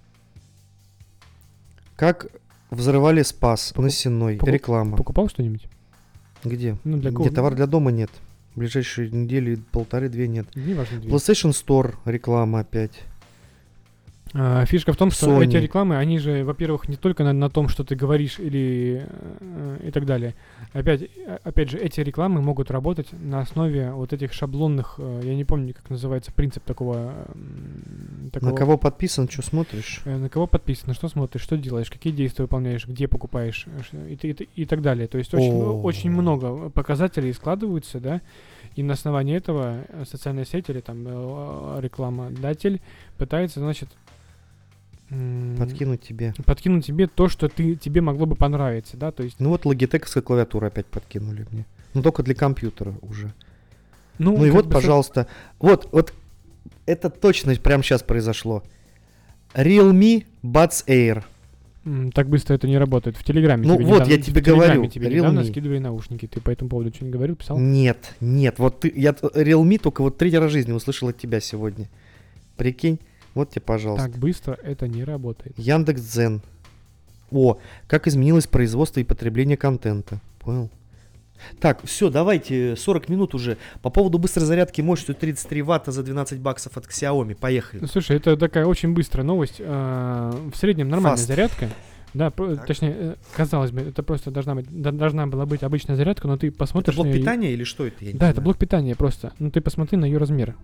Как взрывали спас на Сенной. покуп- Реклама. Покупал что-нибудь? Где? Ну, для Где товар для дома нет. В ближайшие недели, полторы-две нет. Неважно, где. PlayStation Store реклама опять. А, Фишка в том, что Sony. эти рекламы, они же, во-первых, не только на, на том, что ты говоришь или э, и так далее. Опять, э, опять же, эти рекламы могут работать на основе вот этих шаблонных, э, я не помню, как называется принцип такого. такого На кого подписан, что смотришь? э, на кого подписано, что смотришь, что делаешь, какие действия выполняешь, где покупаешь и, и, и так далее. То есть очень, очень много показателей складываются, да, и на основании этого социальные сети или там рекламодатель пытается, значит, Подкинуть тебе. подкинуть тебе то, что ты, тебе могло бы понравиться, да, то есть, Ну вот логитековская клавиатура опять подкинули мне. Ну только для компьютера уже. ну, Ну, и вот, пожалуйста. Вот, вот это точно прямо сейчас произошло. Realme Buds Air. так быстро это не работает. В Телеграме Ну тебе вот, недавно- я тебе в говорю, тебе недавно Realme. скидывали наушники, ты по этому поводу что-нибудь говорил, писал? Нет, нет, вот ты, я т- Realme только вот третий раз в жизни услышал от тебя сегодня. Прикинь, вот тебе, пожалуйста. Так быстро это не работает. Яндекс Дзен. О, как изменилось производство и потребление контента. Понял? Так, все, давайте, 40 минут уже. По поводу быстрой зарядки мощностью 33 ватта за 12 баксов от Xiaomi. Поехали. Ну, слушай, это такая очень быстрая новость. А, В среднем нормальная Fast. зарядка. Да, Так. точнее, э, казалось бы, это просто должна быть, должна была быть обычная зарядка, но ты Это посмотришь блок на её- питания или что это? Я не Да, это знаю. блок питания просто. Ну ты посмотри на ее размер.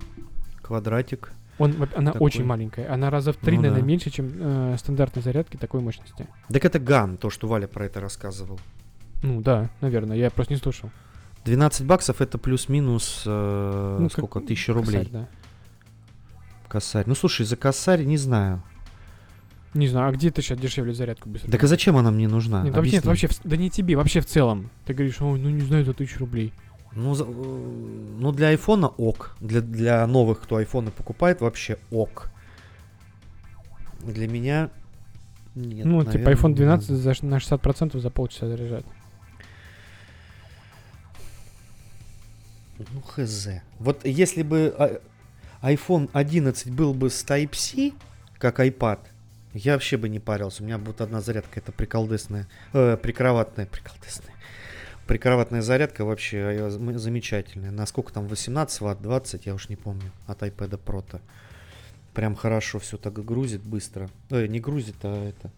Квадратик. Он, она Такой. очень маленькая. Она раза в три, Ну наверное, да. меньше, чем э, стандартной зарядки такой мощности. Так это ГАН, то, что Валя про это рассказывал. Ну да, наверное, я просто не слушал. 12 баксов это плюс-минус э, Ну, как сколько? Тысяча рублей. Косарь, да. Косарь. Ну слушай, за косарь не знаю. Не знаю, а где ты сейчас дешевле зарядку быстро? Так а зачем она мне нужна? Нет, вообще, Объясни. вообще, в- да не тебе, вообще в целом. Ты говоришь, ой, ну не знаю, за тысячу рублей. Ну, э, ну для айфона ок. Для, для новых, кто айфоны покупает, вообще ок. Для меня нет. ну, наверное, типа iPhone не 12 надо. за, ш- на 60% за полчаса заряжает. Ну, хз. Вот если бы а, iPhone 11 был бы с Type-C, как iPad, я вообще бы не парился. У меня будет одна зарядка, это приколдесная, э, прикроватная, приколдесная. Прикроватная зарядка вообще зам- замечательная. Насколько там 18 ватт, 20, я уж не помню, от iPad Pro-то. Прям хорошо все так грузит быстро. Э, не грузит, а это...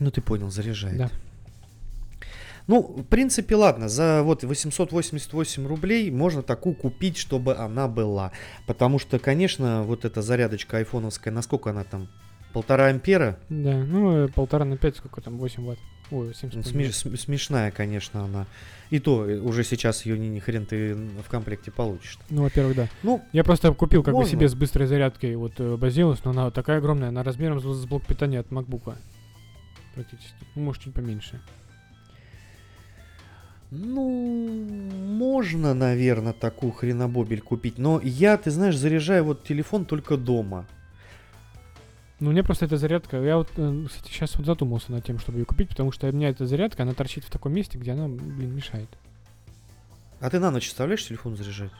Ну ты понял, заряжает. Да. Ну, в принципе, ладно, за вот 888 рублей можно такую купить, чтобы она была. Потому что, конечно, вот эта зарядочка айфоновская, насколько она там? Полтора ампера? Да, ну э, полтора на пять, сколько там, 8 ватт. Ой, 7 Ну, сме- см- смешная, конечно, она. И то, э, уже сейчас ее ни, ни хрен ты в комплекте получишь. Ну, во-первых, да. Ну, Я просто купил как Можно. бы себе с быстрой зарядкой вот э, Базилус, но она такая огромная, она размером с, с блок питания от макбука. Практически. Ну, может, чуть поменьше. ну, можно, наверное, такую хренобобель купить. Но я, ты знаешь, заряжаю вот телефон только дома. Ну, меня просто эта зарядка, я вот, э, кстати, сейчас вот задумался над тем, чтобы ее купить, потому что у меня эта зарядка, она торчит в таком месте, где она, блин, мешает. А ты на ночь вставляешь телефон заряжать?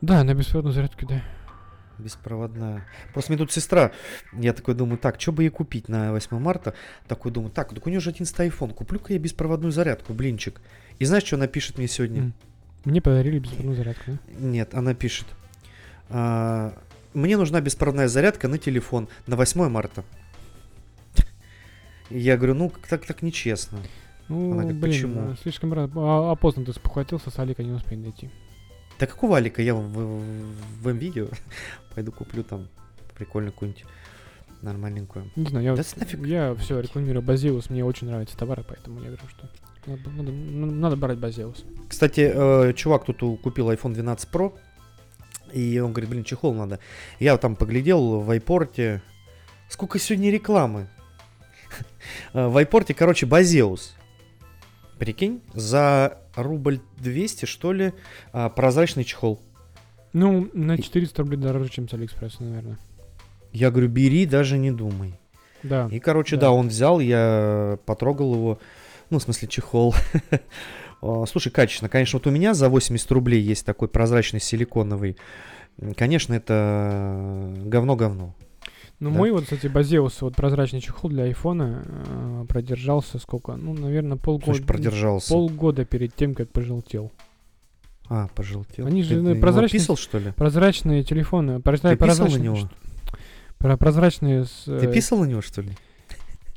Да, на беспроводной зарядке, да. Беспроводная. Просто мне тут сестра, я такой думаю, так, что бы ей купить на 8 марта? Такой думаю, так, так у нее же 11 iPhone, куплю-ка я беспроводную зарядку, блинчик. И знаешь, что она пишет мне сегодня? Мне подарили беспроводную зарядку, да? Нет, она пишет, «А, мне нужна беспроводная зарядка на телефон на 8 марта. Я говорю, ну, так так нечестно. Ну, Она говорит, блин, почему? э, слишком рано. А, а поздно ты спохватился, с Алика не успеет дойти. Да какого Алика? Я в, в, в видео пойду куплю там прикольную какую-нибудь нормальненькую. Не знаю, я, Да нафиг. я все рекламирую Базилус, мне очень нравятся товары, поэтому я говорю, что надо, надо- надо- брать Базилус. Кстати, э, чувак тут купил iPhone 12 Pro, и он говорит, блин, чехол надо. Я там поглядел в iPort. Сколько сегодня рекламы? Э, В iPort, короче, Базеус. Прикинь, за рубль 200, что ли, а, прозрачный чехол. Ну, на И- 400 рублей дороже, чем с Алиэкспресса, наверное. Я говорю, бери, даже не думай. Да. И, короче, Да. да, он взял, я потрогал его, ну, в смысле, чехол. О, Слушай, качественно. Конечно, вот у меня за 80 рублей есть такой прозрачный силиконовый. Конечно, это говно-говно. Ну, Да. мой вот, кстати, Базеус, вот прозрачный чехол для айфона э, продержался сколько? Ну, наверное, полгода. Слушай, продержался. Полгода перед тем, как пожелтел. А, пожелтел. Они же, Ты на него прозрачный- писал, что ли? Прозрачные телефоны. прозра- Ты писал на прозрачные, него? что- про- прозрачные, с, Ты э, писал на него, что ли?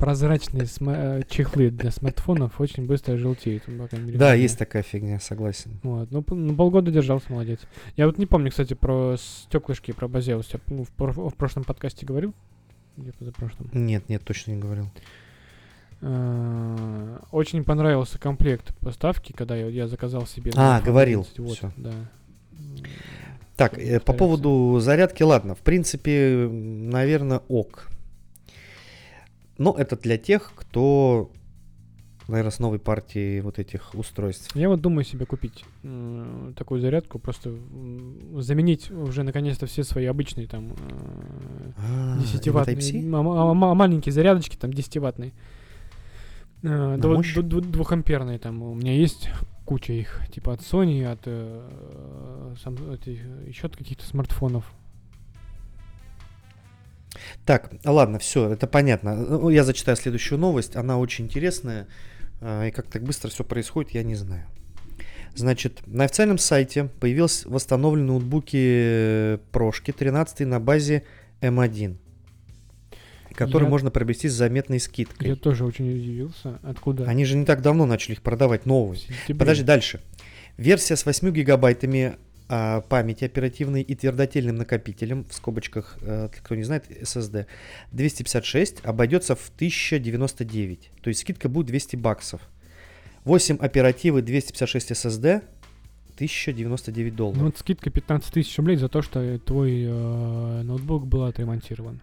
Прозрачные сма- э, чехлы для смартфонов очень быстро желтеют. ну, по крайней мере, Да, есть такая фигня, согласен. Вот, ну, ну, полгода держался, молодец. Я вот не помню, кстати, про стеклышки, про Базеус. Я ну, в, пор- в прошлом подкасте говорил? Или позапрошлом? Нет, нет, точно не говорил. Э, Очень понравился комплект поставки, когда я, я заказал себе. А, говорил, 11, Вот, всё. да. Так, э, по поводу зарядки, ладно, в принципе, наверное, ок. Но это для тех, кто, наверное, с новой партией вот этих устройств. Я вот думаю себе купить м, такую зарядку, просто м, заменить уже наконец-то все свои обычные там э, А, десятиваттные, Type-C? м- м- м- маленькие зарядочки, там 10-ваттные. Э, двухамперные там у меня есть куча их, типа от Sony, от, э, сам, еще от каких-то смартфонов. Так, ладно, все, это понятно. Ну, Я зачитаю следующую новость, она очень интересная. а, И как так быстро все происходит, я не знаю. Значит, на официальном сайте появился восстановленный ноутбуки э, прошки 13 на базе M1, который Я- можно приобрести с заметной скидкой. Я тоже очень удивился, откуда. Они же не так давно начали их продавать, новые. Подожди, дальше. Версия с 8 гигабайтами а, памяти оперативной и твердотельным накопителем, в скобочках, э, кто не знает, SSD, 256 обойдется в 1099. То есть скидка будет 200 баксов. 8 оперативы 256 SSD 1099 долларов. Ну вот скидка 15 тысяч рублей за то, что твой э, ноутбук был отремонтирован.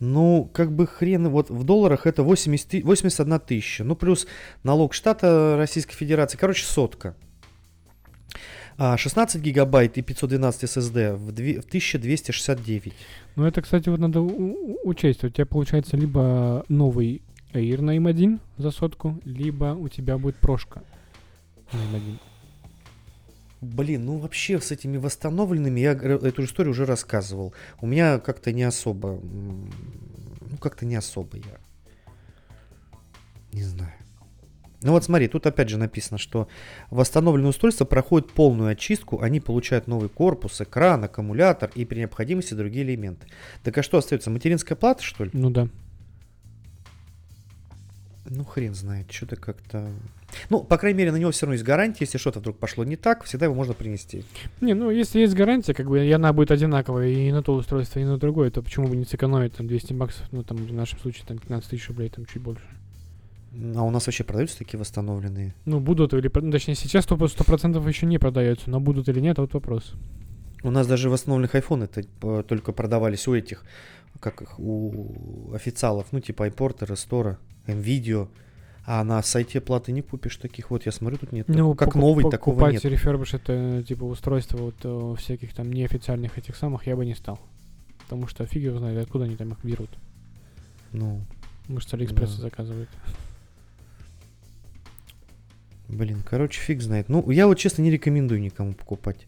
Ну, как бы хрен, вот в долларах это 80, ты- 81 тысяча. Ну, плюс налог штата Российской Федерации. Короче, сотка. А, 16 гигабайт и 512 SSD в, две- в 1269. Ну это, кстати, вот надо учесть. У тебя получается либо новый Air на M1 за сотку, либо у тебя будет прошка на M1. Блин, ну вообще с этими восстановленными я эту историю уже рассказывал. У меня как-то не особо, ну как-то не особо я, не знаю. Ну вот смотри, тут опять же написано, что восстановленное устройство проходит полную очистку, они получают новый корпус, экран, аккумулятор и при необходимости другие элементы. Так а что остается, материнская плата что ли? Ну да. Ну хрен знает, что-то как-то... Ну, по крайней мере, на него все равно есть гарантия, если что-то вдруг пошло не так, всегда его можно принести. Не, ну если есть гарантия, как бы и она будет одинаковая и на то устройство, и на другое, то почему бы не сэкономить там 200 баксов, ну там в нашем случае там 15 тысяч рублей, там чуть больше. А у нас вообще продаются такие восстановленные? Ну будут или, ну, точнее сейчас 100%, 100% еще не продается, но будут или нет, вот вопрос. У нас даже восстановленных iPhone это только продавались у этих, как их, у официалов, ну типа iPorter, Store, NVIDIA. А на сайте платы не купишь таких. Вот я смотрю, тут нет. Ну, как поку- новый, по- такого покупать нет. рефербиш это типа устройство вот э, всяких там неофициальных этих самых я бы не стал. Потому что фиг его знает, откуда они там их берут. Ну, Может, с Алиэкспресса Да. заказывают. Блин, короче, фиг знает. Ну, я вот честно не рекомендую никому покупать.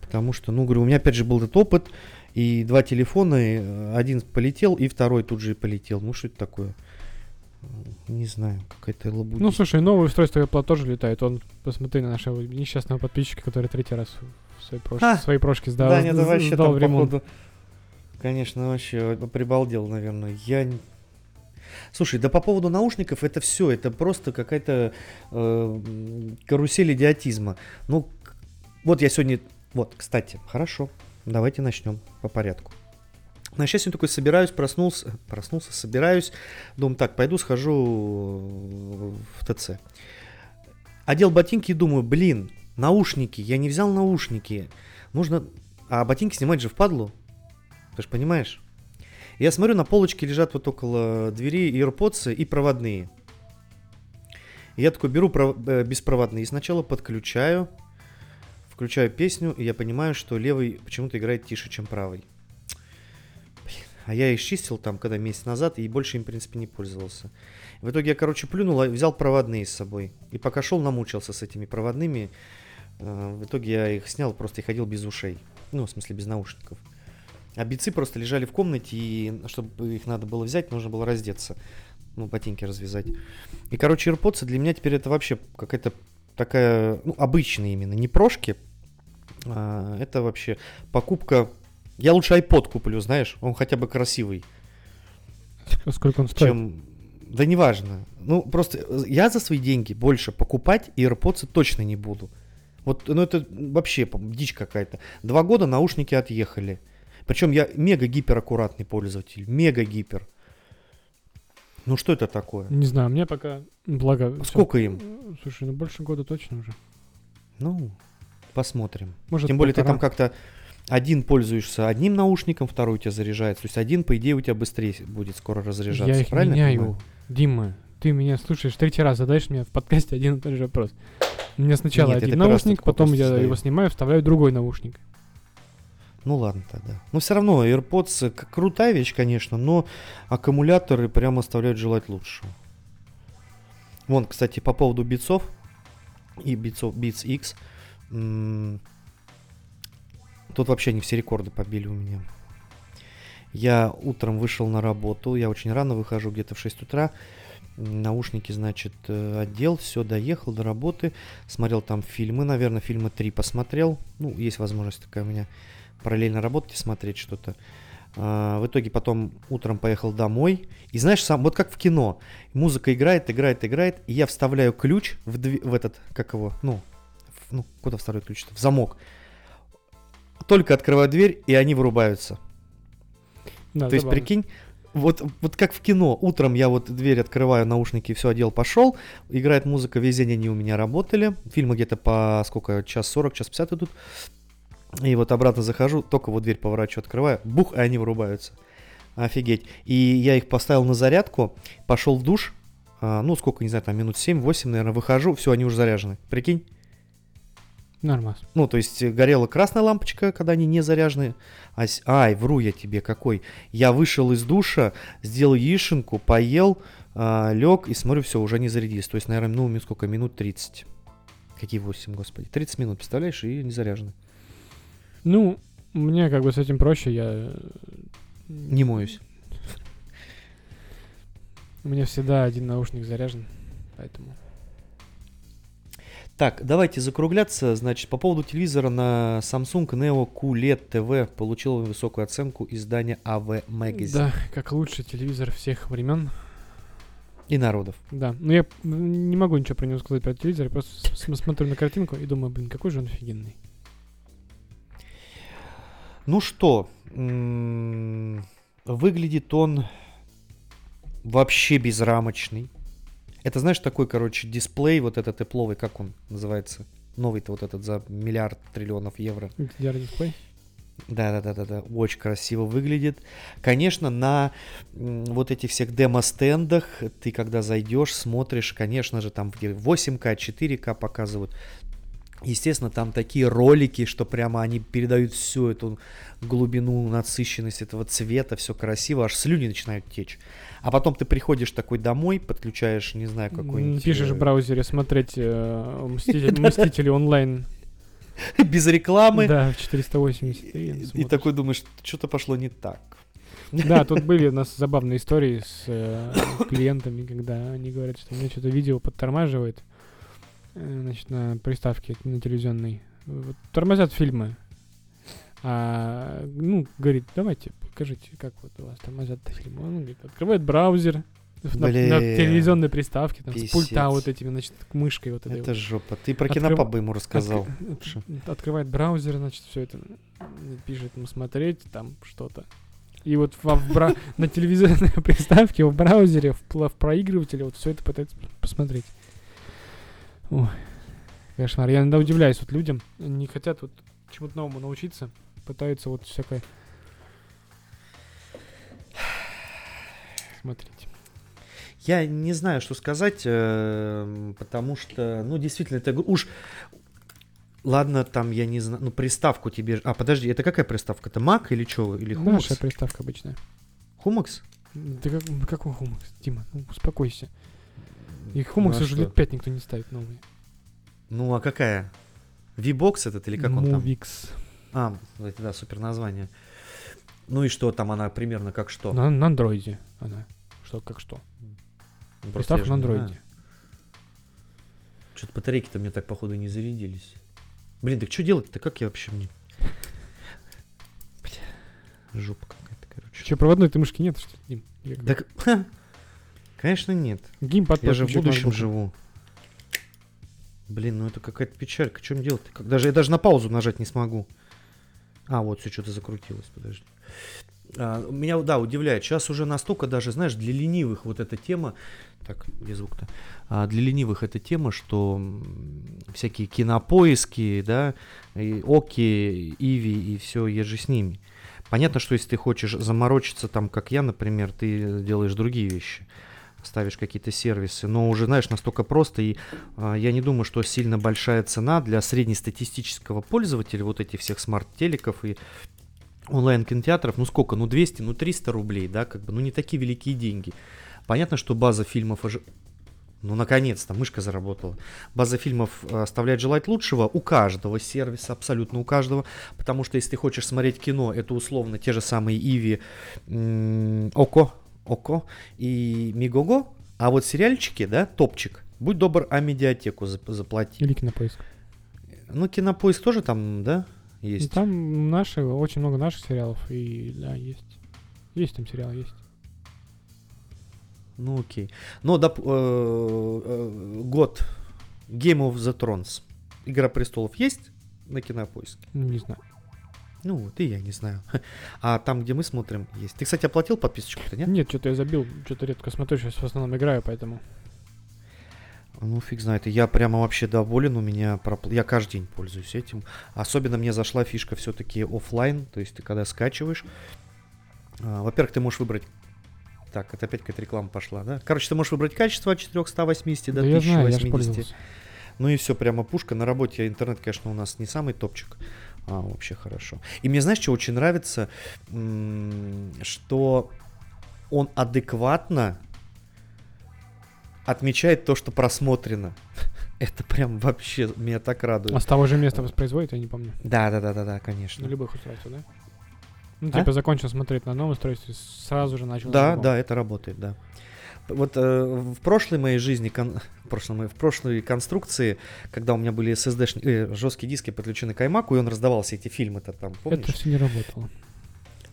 Потому что, ну, говорю, у меня опять же был этот опыт. И два телефона, и, э, один полетел, и второй тут же и полетел. Ну, что это такое? Не знаю, какая-то лабудь. Ну, слушай, новое устройство Apple тоже летает. Он, посмотри на нашего несчастного подписчика, который третий раз в своей, прош... В своей прошке сдал, Да, нет, это вообще сдал там, в ремонт. походу, Конечно, вообще э, прибалдел, наверное. Я... Слушай, да по поводу наушников это все, это просто какая-то э, карусель идиотизма. Ну, вот я сегодня... Вот, кстати, хорошо, давайте начнем по порядку. На счастье, такой собираюсь, проснулся, проснулся, собираюсь, думаю, так, пойду схожу в ТЦ. Одел ботинки и думаю, блин, наушники, я не взял наушники. Нужно... А ботинки снимать же впадлу. Ты же понимаешь? Я смотрю, на полочке лежат вот около двери AirPods и проводные. Я такой беру э, беспроводные сначала подключаю, включаю песню, и я понимаю, что левый почему-то играет тише, чем правый. А я их чистил там, когда месяц назад, и больше им, в принципе, не пользовался. В итоге я, короче, плюнул, а взял проводные с собой. И пока шел, намучился с этими проводными. Э, В итоге я их снял, просто и ходил без ушей. Ну, в смысле, без наушников. А бицы просто лежали в комнате, и чтобы их надо было взять, нужно было раздеться. Ну, ботинки развязать. И, короче, AirPods для меня теперь это вообще какая-то такая, ну, обычная именно, не прошки. а это вообще покупка... Я лучше iPod куплю, знаешь, он хотя бы красивый, Сколько он стоит? чем... Да неважно. Ну, просто э, я за свои деньги больше покупать AirPods точно не буду. Вот, ну это вообще дичь какая-то. Два года наушники отъехали. Причем я мега-гипер аккуратный пользователь. Мега-гипер. Ну что это такое? Не знаю, мне пока, благо... всё. Сколько им? Э, Слушай, ну больше года точно уже. Ну, посмотрим. Может, Тем более ты полтора. там как-то один пользуешься одним наушником, второй у тебя заряжается. То есть один, по идее, у тебя быстрее будет скоро разряжаться. Я их Правильно меняю. понимаю? Дима, ты меня слушаешь третий раз, задаешь мне в подкасте один и тот же вопрос. У меня сначала Нет, один наушник, потом я задаю. его снимаю, вставляю другой наушник. Ну ладно тогда. Но все равно AirPods крутая вещь, конечно, но аккумуляторы прямо оставляют желать лучшего. Вон, кстати, по поводу битсов и битсов Beats X. м, Тут вообще не все рекорды побили у меня. Я утром вышел на работу, я очень рано выхожу, где-то в 6 утра. М, Наушники, значит, э, одел, все, доехал до работы. Смотрел там фильмы, наверное, фильмы 3 посмотрел. Ну, есть возможность такая у меня параллельно работать и смотреть что-то. А, в итоге потом утром поехал домой. И знаешь, сам, вот как в кино. Музыка играет, играет, играет. И я вставляю ключ в, дви- в этот, как его, ну, в- ну, куда вставляют ключ В замок. Только открываю дверь, и они вырубаются. Да, То есть, забавно. прикинь, вот, вот как в кино. Утром я вот дверь открываю, наушники, все одел, пошел. Играет музыка, весь день они у меня работали. Фильмы где-то по сколько, час 40, час 50 идут. И вот обратно захожу, только вот дверь поворачиваю, открываю, бух, и они вырубаются. Офигеть. И я их поставил на зарядку, пошел в душ, а, ну, сколько, не знаю, там минут 7-8, наверное, выхожу, все, они уже заряжены. Прикинь? Нормас. Ну, то есть э, горела красная лампочка, когда они не заряжены. А Ай, вру я тебе какой. Я вышел из душа, сделал яишенку, поел, лег и смотрю, все, уже не зарядились. То есть, наверное, ну, сколько, минут 30. Какие 8, господи. 30 минут, представляешь, и не заряжены. Ну, мне как бы с этим проще, я... Не моюсь. У меня всегда один наушник заряжен, поэтому... Так, давайте закругляться. Значит, по поводу телевизора на Samsung Neo QLED TV получил высокую оценку издания AV Magazine Да, как лучший телевизор всех времен. и народов. Да, ну я не могу ничего про него сказать про телевизор, я просто смотрю на картинку и думаю, блин, какой же он офигенный. Ну что, выглядит он вообще безрамочный. Это, знаешь, такой, короче, дисплей вот этот тепловый, как он называется? Новый-то вот этот за миллиард триллионов евро. HDR-дисплей. Да-да-да-да-да, очень красиво выглядит. Конечно, на вот этих всех демо-стендах ты когда зайдешь, смотришь, конечно же, там где 8К, 4К показывают. Естественно, там такие ролики, что прямо они передают всю эту глубину, насыщенность этого цвета, все красиво, аж слюни начинают течь. А потом ты приходишь такой домой, подключаешь, не знаю, какой-нибудь... Пишешь э, в браузере смотреть э, Мстители онлайн. без рекламы. Да, в 480. и такой думаешь, что-то пошло не так. Да, тут были у нас забавные истории с э, клиентами, когда они говорят, что у меня что-то видео подтормаживает, значит, на приставке на телевизионной. Вот Тормозят фильмы. А, ну, говорит, давайте, покажите, как вот у вас тормозят фильмы. Он говорит, открывает браузер на, на телевизионной приставке, там, с пульта писец. вот этими, значит, мышкой вот этой. Это вот. жопа. Ты про Открыв- кинопабы ему рассказал. Лучше. Открывает браузер, значит, все это пишет ему смотреть, там что-то. И вот во- в бра- на телевизионной приставке, в браузере, в, в проигрывателе вот все это пытается посмотреть. Ой, кошмар. Я иногда удивляюсь вот людям, не хотят вот чему-то новому научиться, пытаются вот всякое смотреть. Я не знаю, что сказать, э, потому что, ну, действительно, это уж... Ладно, там, я не знаю, ну, приставку тебе... А, подожди, это какая приставка? Это Mac или что? Или Humux? Наша приставка обычная. Humux? Да как, какой хумакс, Дима? Ну, успокойся. И Ну, хумакс а уже что? лет пять никто не ставит новые. Ну, а какая? V-Box этот или как он там? Movix. А, это, да, супер название. Ну и что там она примерно как что? На, на андроиде она. Что, как что? Ну, Приставка на андроиде. Что-то батарейки-то мне так, походу, не зарядились. Блин, так что делать-то? Как я вообще мне... Бля, жопа какая-то, короче. Че, проводной ты мышки нет, что ли, Дим? Так, конечно, нет. Геймпад Я же в будущем живу. Блин, ну это какая-то печалька. Что делать? Как даже я даже на паузу нажать не смогу. А, вот все что-то закрутилось, подожди. А, меня, да, удивляет. Сейчас уже настолько даже, знаешь, для ленивых вот эта тема. Так, где звук-то? А, для ленивых эта тема, что всякие кинопоиски, да, и Оки, Иви и все еже с ними. Понятно, что если ты хочешь заморочиться там, как я, например, ты делаешь другие вещи ставишь какие-то сервисы, но уже, знаешь, настолько просто, и а, я не думаю, что сильно большая цена для среднестатистического пользователя вот этих всех смарт-телеков и онлайн-кинотеатров, ну сколько, ну 200, ну 300 рублей, да, как бы, ну не такие великие деньги. Понятно, что база фильмов ожи- ну, наконец-то, мышка заработала. База фильмов э, оставляет желать лучшего у каждого сервиса, абсолютно у каждого. Потому что если ты хочешь смотреть кино, это условно те же самые Иви, Око, Око и Мигого. А вот сериальчики, да, топчик, будь добр, а медиатеку зап- заплати. Или кинопоиск. Ну, кинопоиск тоже там, да, есть. Там наши, очень много наших сериалов, и да, есть. Есть там сериал, есть. Ну, окей. Но доп- э, э, год Game of the Thrones. Игра престолов есть на кинопоиске? Не знаю. Ну вот, и я не знаю. А там, где мы смотрим, есть. Ты, кстати, оплатил подписочку-то, нет? Нет, что-то я забил, что-то редко смотрю, сейчас в основном играю, поэтому. Ну, фиг знает. Я прямо вообще доволен. У меня пропл- Я каждый день пользуюсь этим. Особенно мне зашла фишка все-таки оффлайн. То есть ты когда скачиваешь. а, во-первых, ты можешь выбрать. Так, это опять какая-то реклама пошла, да? Короче, ты можешь выбрать качество от 480 до да я знаю, я 1080. Ну и все, прямо пушка. На работе интернет, конечно, у нас не самый топчик. А, вообще хорошо. И мне, знаешь, что очень нравится? Что он адекватно отмечает то, что просмотрено. Это прям вообще меня так А радует. с того же места воспроизводит, я не помню. Да, да, да, да, да, На конечно. любых устройствах, да? Ну, А? типа, закончил смотреть на одном устройстве, сразу же начал на Да, да, это работает, да. Вот э, в прошлой моей жизни, кон- в, прошлой, в прошлой конструкции, когда у меня были SSD, жесткие диски подключены к iMac, и он раздавал все эти фильмы-то там, помнишь? Это все не работало.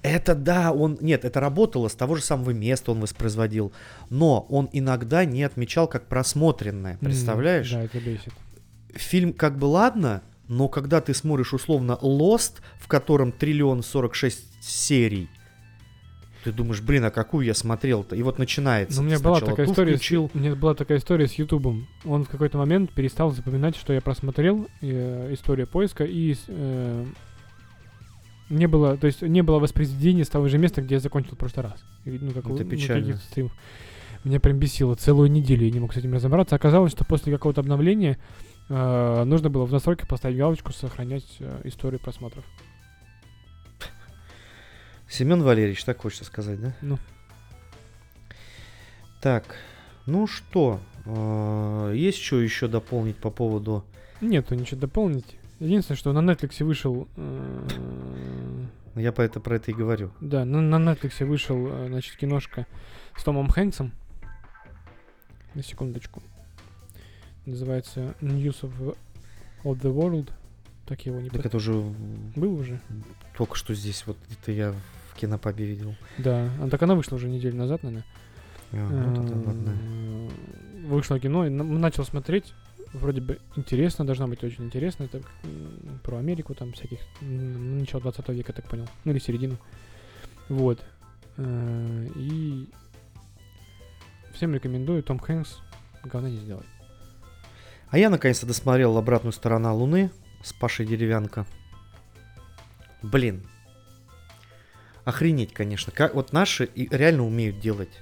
Это да, он... Нет, это работало, с того же самого места он воспроизводил. Но он иногда не отмечал как просмотренное, представляешь? Да, это бесит. Фильм как бы ладно, но когда ты смотришь условно Lost, в котором триллион 46 серий, ты думаешь, блин, а какую я смотрел-то? И вот начинается. Но у меня была такая история. включил. С, у меня была такая история с Ютубом. Он в какой-то момент перестал запоминать, что я просмотрел э, историю поиска и э, не было, то есть не было воспроизведения с того же места, где я закончил в прошлый раз. И, Ну, как Это у- ну, печально. стримов. Меня прям бесило. Целую неделю я не мог с этим разобраться. Оказалось, что после какого-то обновления э, нужно было в настройках поставить галочку сохранять э, историю просмотров. Семен Валерьевич, так хочется сказать, да? Ну. Так, ну что, э, есть что еще дополнить по поводу... Нету ничего дополнить. Единственное, что на Netflix вышел э, Я по это, про это и говорю. Да, на, на Netflix вышел, э, значит, киношка с Томом Хэнксом. На секундочку. Называется News of, of the World. Так его не Так это уже Был уже? только что здесь, вот это я в кинопабе видел. Да. А, так она вышла уже неделю назад, наверное. А, ну тогда ладно. Вышло кино, и на- начал смотреть. Вроде бы интересно, должно быть очень интересно. Это про Америку, там всяких, начало 20 века, так понял. Ну или середину. Вот. Э, И всем рекомендую. Том Хэнкс говна не сделает. А я наконец-то досмотрел обратную сторону Луны с Пашей Деревянко. Блин. Охренеть, конечно. Как, вот наши и реально умеют делать.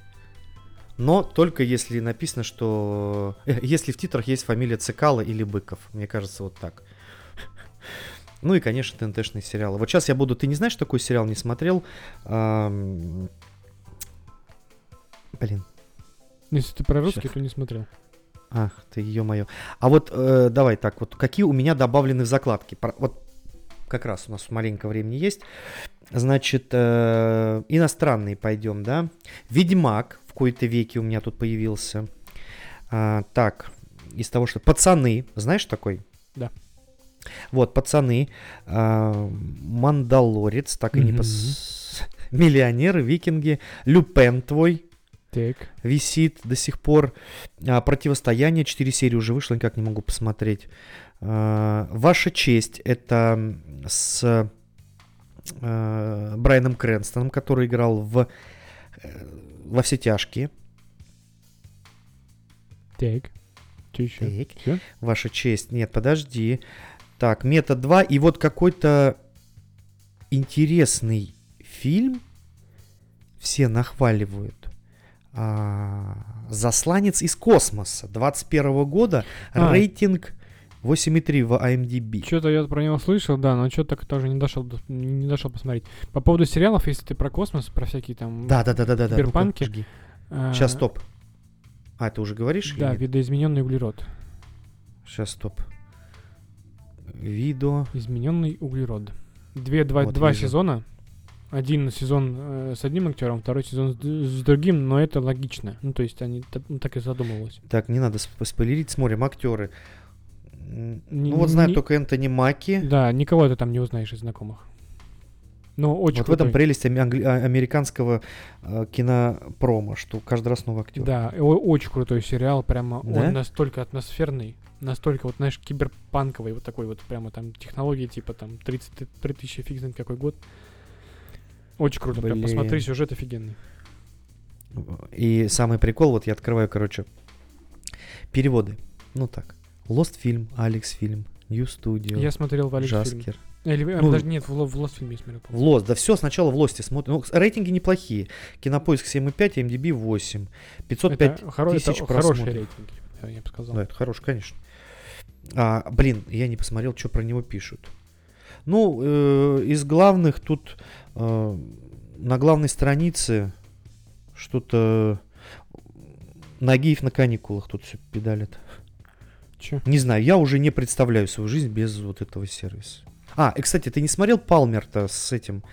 Но только если написано, что... э, Если в титрах есть фамилия Цикала или Быков. Мне кажется, вот так. Ну и, конечно, ТНТшные сериалы. Вот сейчас я буду... Ты не знаешь, такой сериал не смотрел? Блин. Если ты про русский, Щас. то не смотрел. Ах ты, ё-моё. А вот э, давай так, вот какие у меня добавлены в закладки? Про- вот как раз у нас маленько времени есть. Значит, э, иностранные пойдем, да? Ведьмак в кои-то веке у меня тут появился. А, так, из того, что... Пацаны, знаешь такой? Да. Вот, пацаны. а, Мандалорец, так и не пос... Миллионеры, викинги. Люпен твой Так. висит до сих пор. А, Противостояние, 4 серии уже вышло, никак не могу посмотреть. А, Ваша честь, это с э, Брайаном Крэнстоном, который играл в э, во все тяжкие. Так. Еще? Так. Все? Ваша честь. Нет, подожди. Так, метод 2. И вот какой-то интересный фильм все нахваливают. А, Засланец из космоса 21 года. А. Рейтинг 8,3 в IMDb. Что-то я про него слышал, да, но что-то так тоже не дошел, до- не дошел посмотреть. По поводу сериалов, если ты про космос, про всякие там... Да, да, да, да, да. да. Киберпанки. А, Сейчас, стоп. А, ты уже говоришь? Да, видоизмененный углерод. Сейчас, стоп. Видео. Измененный углерод. Две, два, Вот два вижу. сезона. Один сезон э, с одним актером, второй сезон с, с другим, но это логично. Ну, то есть они ну, так и задумывалось. Так, не надо сп- спойлерить. Смотрим, актеры. Не- Ну вот знаю не- только Энтони Маки. Да, никого ты там не узнаешь из знакомых. Но очень Вот в этом прелесть англи- а- американского э, кинопрома, что каждый раз новый актер. Да, очень крутой сериал, прямо Да? он настолько атмосферный, настолько вот, знаешь, киберпанковый, вот такой вот прямо там технологии, типа там 33 тысячи фиг знает какой год. Очень круто, прям Блин. посмотри, сюжет офигенный. И самый прикол, вот я открываю, короче, переводы. Ну так. Lost фильм, Алекс фильм, New Studio, Я смотрел в Алекс. Джаскер. Или, а, Ну, даже нет, в, в Lost фильме я смотрел. В. Lost, да все сначала в Лосте смотрим. Ну, рейтинги неплохие. Кинопоиск 7,5, MDB 8. 505 это, хоро- это тысяч хороший просмотров. рейтинг, я- я бы сказал. Да, это хорош, конечно. А, блин, я не посмотрел, что про него пишут. Ну, э, из главных тут э, на главной странице что-то Нагиев на каникулах тут все педалит. Чё? Не знаю, я уже не представляю свою жизнь без вот этого сервиса. А, и, кстати, ты не смотрел Палмер-то с этим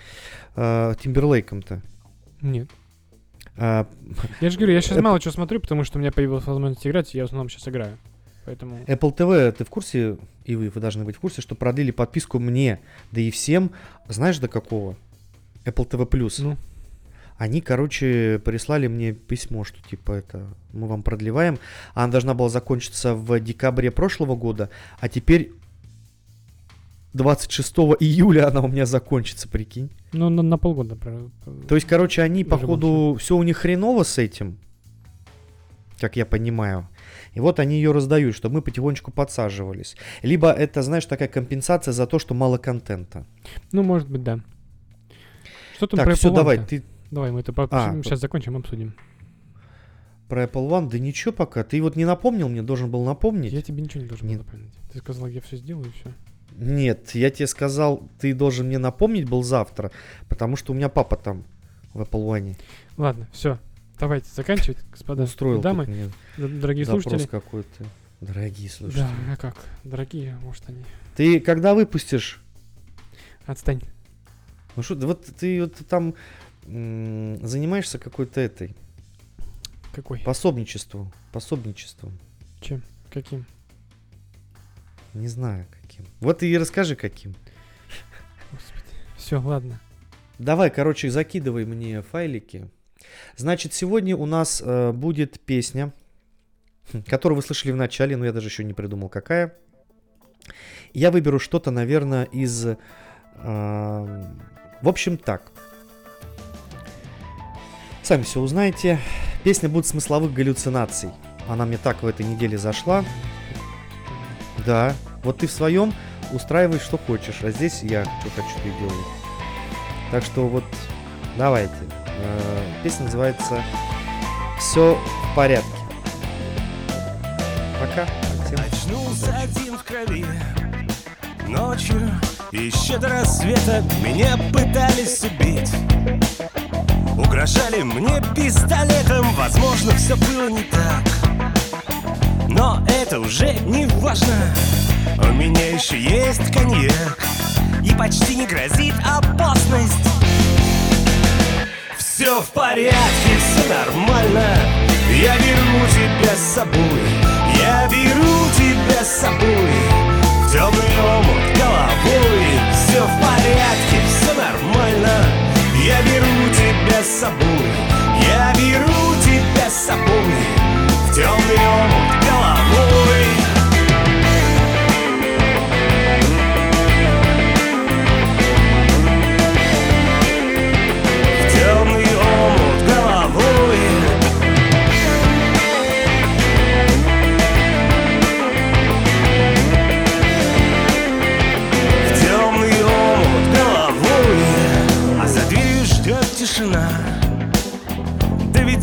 э, Тимберлейком-то? Нет. А, Я же говорю, я сейчас Это- мало чего смотрю, потому что у меня появилась возможность играть, и я в основном сейчас играю. Поэтому... Apple TV, ты в курсе, и вы, вы должны быть в курсе, что продлили подписку мне, да и всем, знаешь до какого? Apple TV Plus. Ну, Они, короче, прислали мне письмо, что типа это мы вам продлеваем. Она должна была закончиться в декабре прошлого года, а теперь 26 июля она у меня закончится, прикинь. ну на, на полгода. То есть, короче, они, походу, все у них хреново с этим, как я понимаю. И вот они ее раздают, чтобы мы потихонечку подсаживались. Либо это, знаешь, такая компенсация за то, что мало контента. Ну, может быть, да. Что там так, про все, Apple давай, ты Давай, мы это А, сейчас закончим, обсудим. про Apple One, да ничего пока. Ты вот не напомнил мне, должен был напомнить. Я тебе ничего не должен Нет. был напомнить. Ты сказал, я все сделаю, и все. Нет, я тебе сказал, ты должен мне напомнить был завтра, потому что у меня папа там в Apple One Ладно, все. Давайте заканчивать, господа. устроил дамы, дорогие запрос слушатели. какой-то. Дорогие слушатели. Да, а как? Дорогие, может они. Ты когда выпустишь Отстань. Ну что, да вот ты вот там занимаешься какой-то этой Какой? пособничеством, пособничеством, Чем? Каким? не знаю каким. Вот и расскажи каким. Господи. Все, ладно. Давай, короче, закидывай мне файлики. Значит, сегодня у нас э, будет песня, которую вы слышали в начале, но я даже еще не придумал какая. Я выберу что-то, наверное, из... э, в общем, так. Сами все узнаете. Песня будет смысловых галлюцинаций. Она мне так в этой неделе зашла. Да. Вот ты в своем устраивай, что хочешь, а здесь я что хочу, и делаю. Так что вот, давайте. Э, Песня называется «Все в порядке». Пока. Всем Очнулся удачи. один в крови Ночью, еще до рассвета Меня пытались убить Угрожали мне пистолетом. Возможно, все было не так. Но это уже не важно. У меня еще есть коньяк. И почти не грозит опасность. Все в порядке, все нормально. Я беру тебя с собой. Я беру тебя с собой. В темный омут головой. Все в порядке, все нормально. Я беру с собой. Я беру тебя с собой В темный омут головой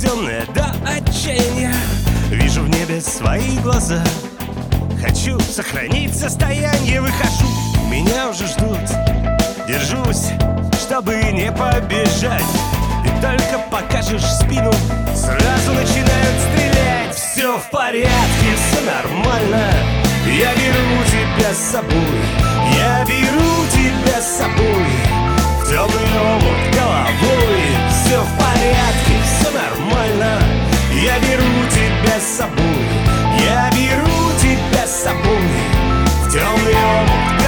Доведенная до отчаяния. Вижу в небе свои глаза. Хочу сохранить состояние. Выхожу, меня уже ждут. Держусь, чтобы не побежать. Ты только покажешь спину Сразу начинают стрелять. Все в порядке, все нормально. Я беру тебя с собой. Я беру тебя с собой. В темный омут головой. Все в порядке, все нормально Я беру тебя с собой Я беру тебя с собой В темный омут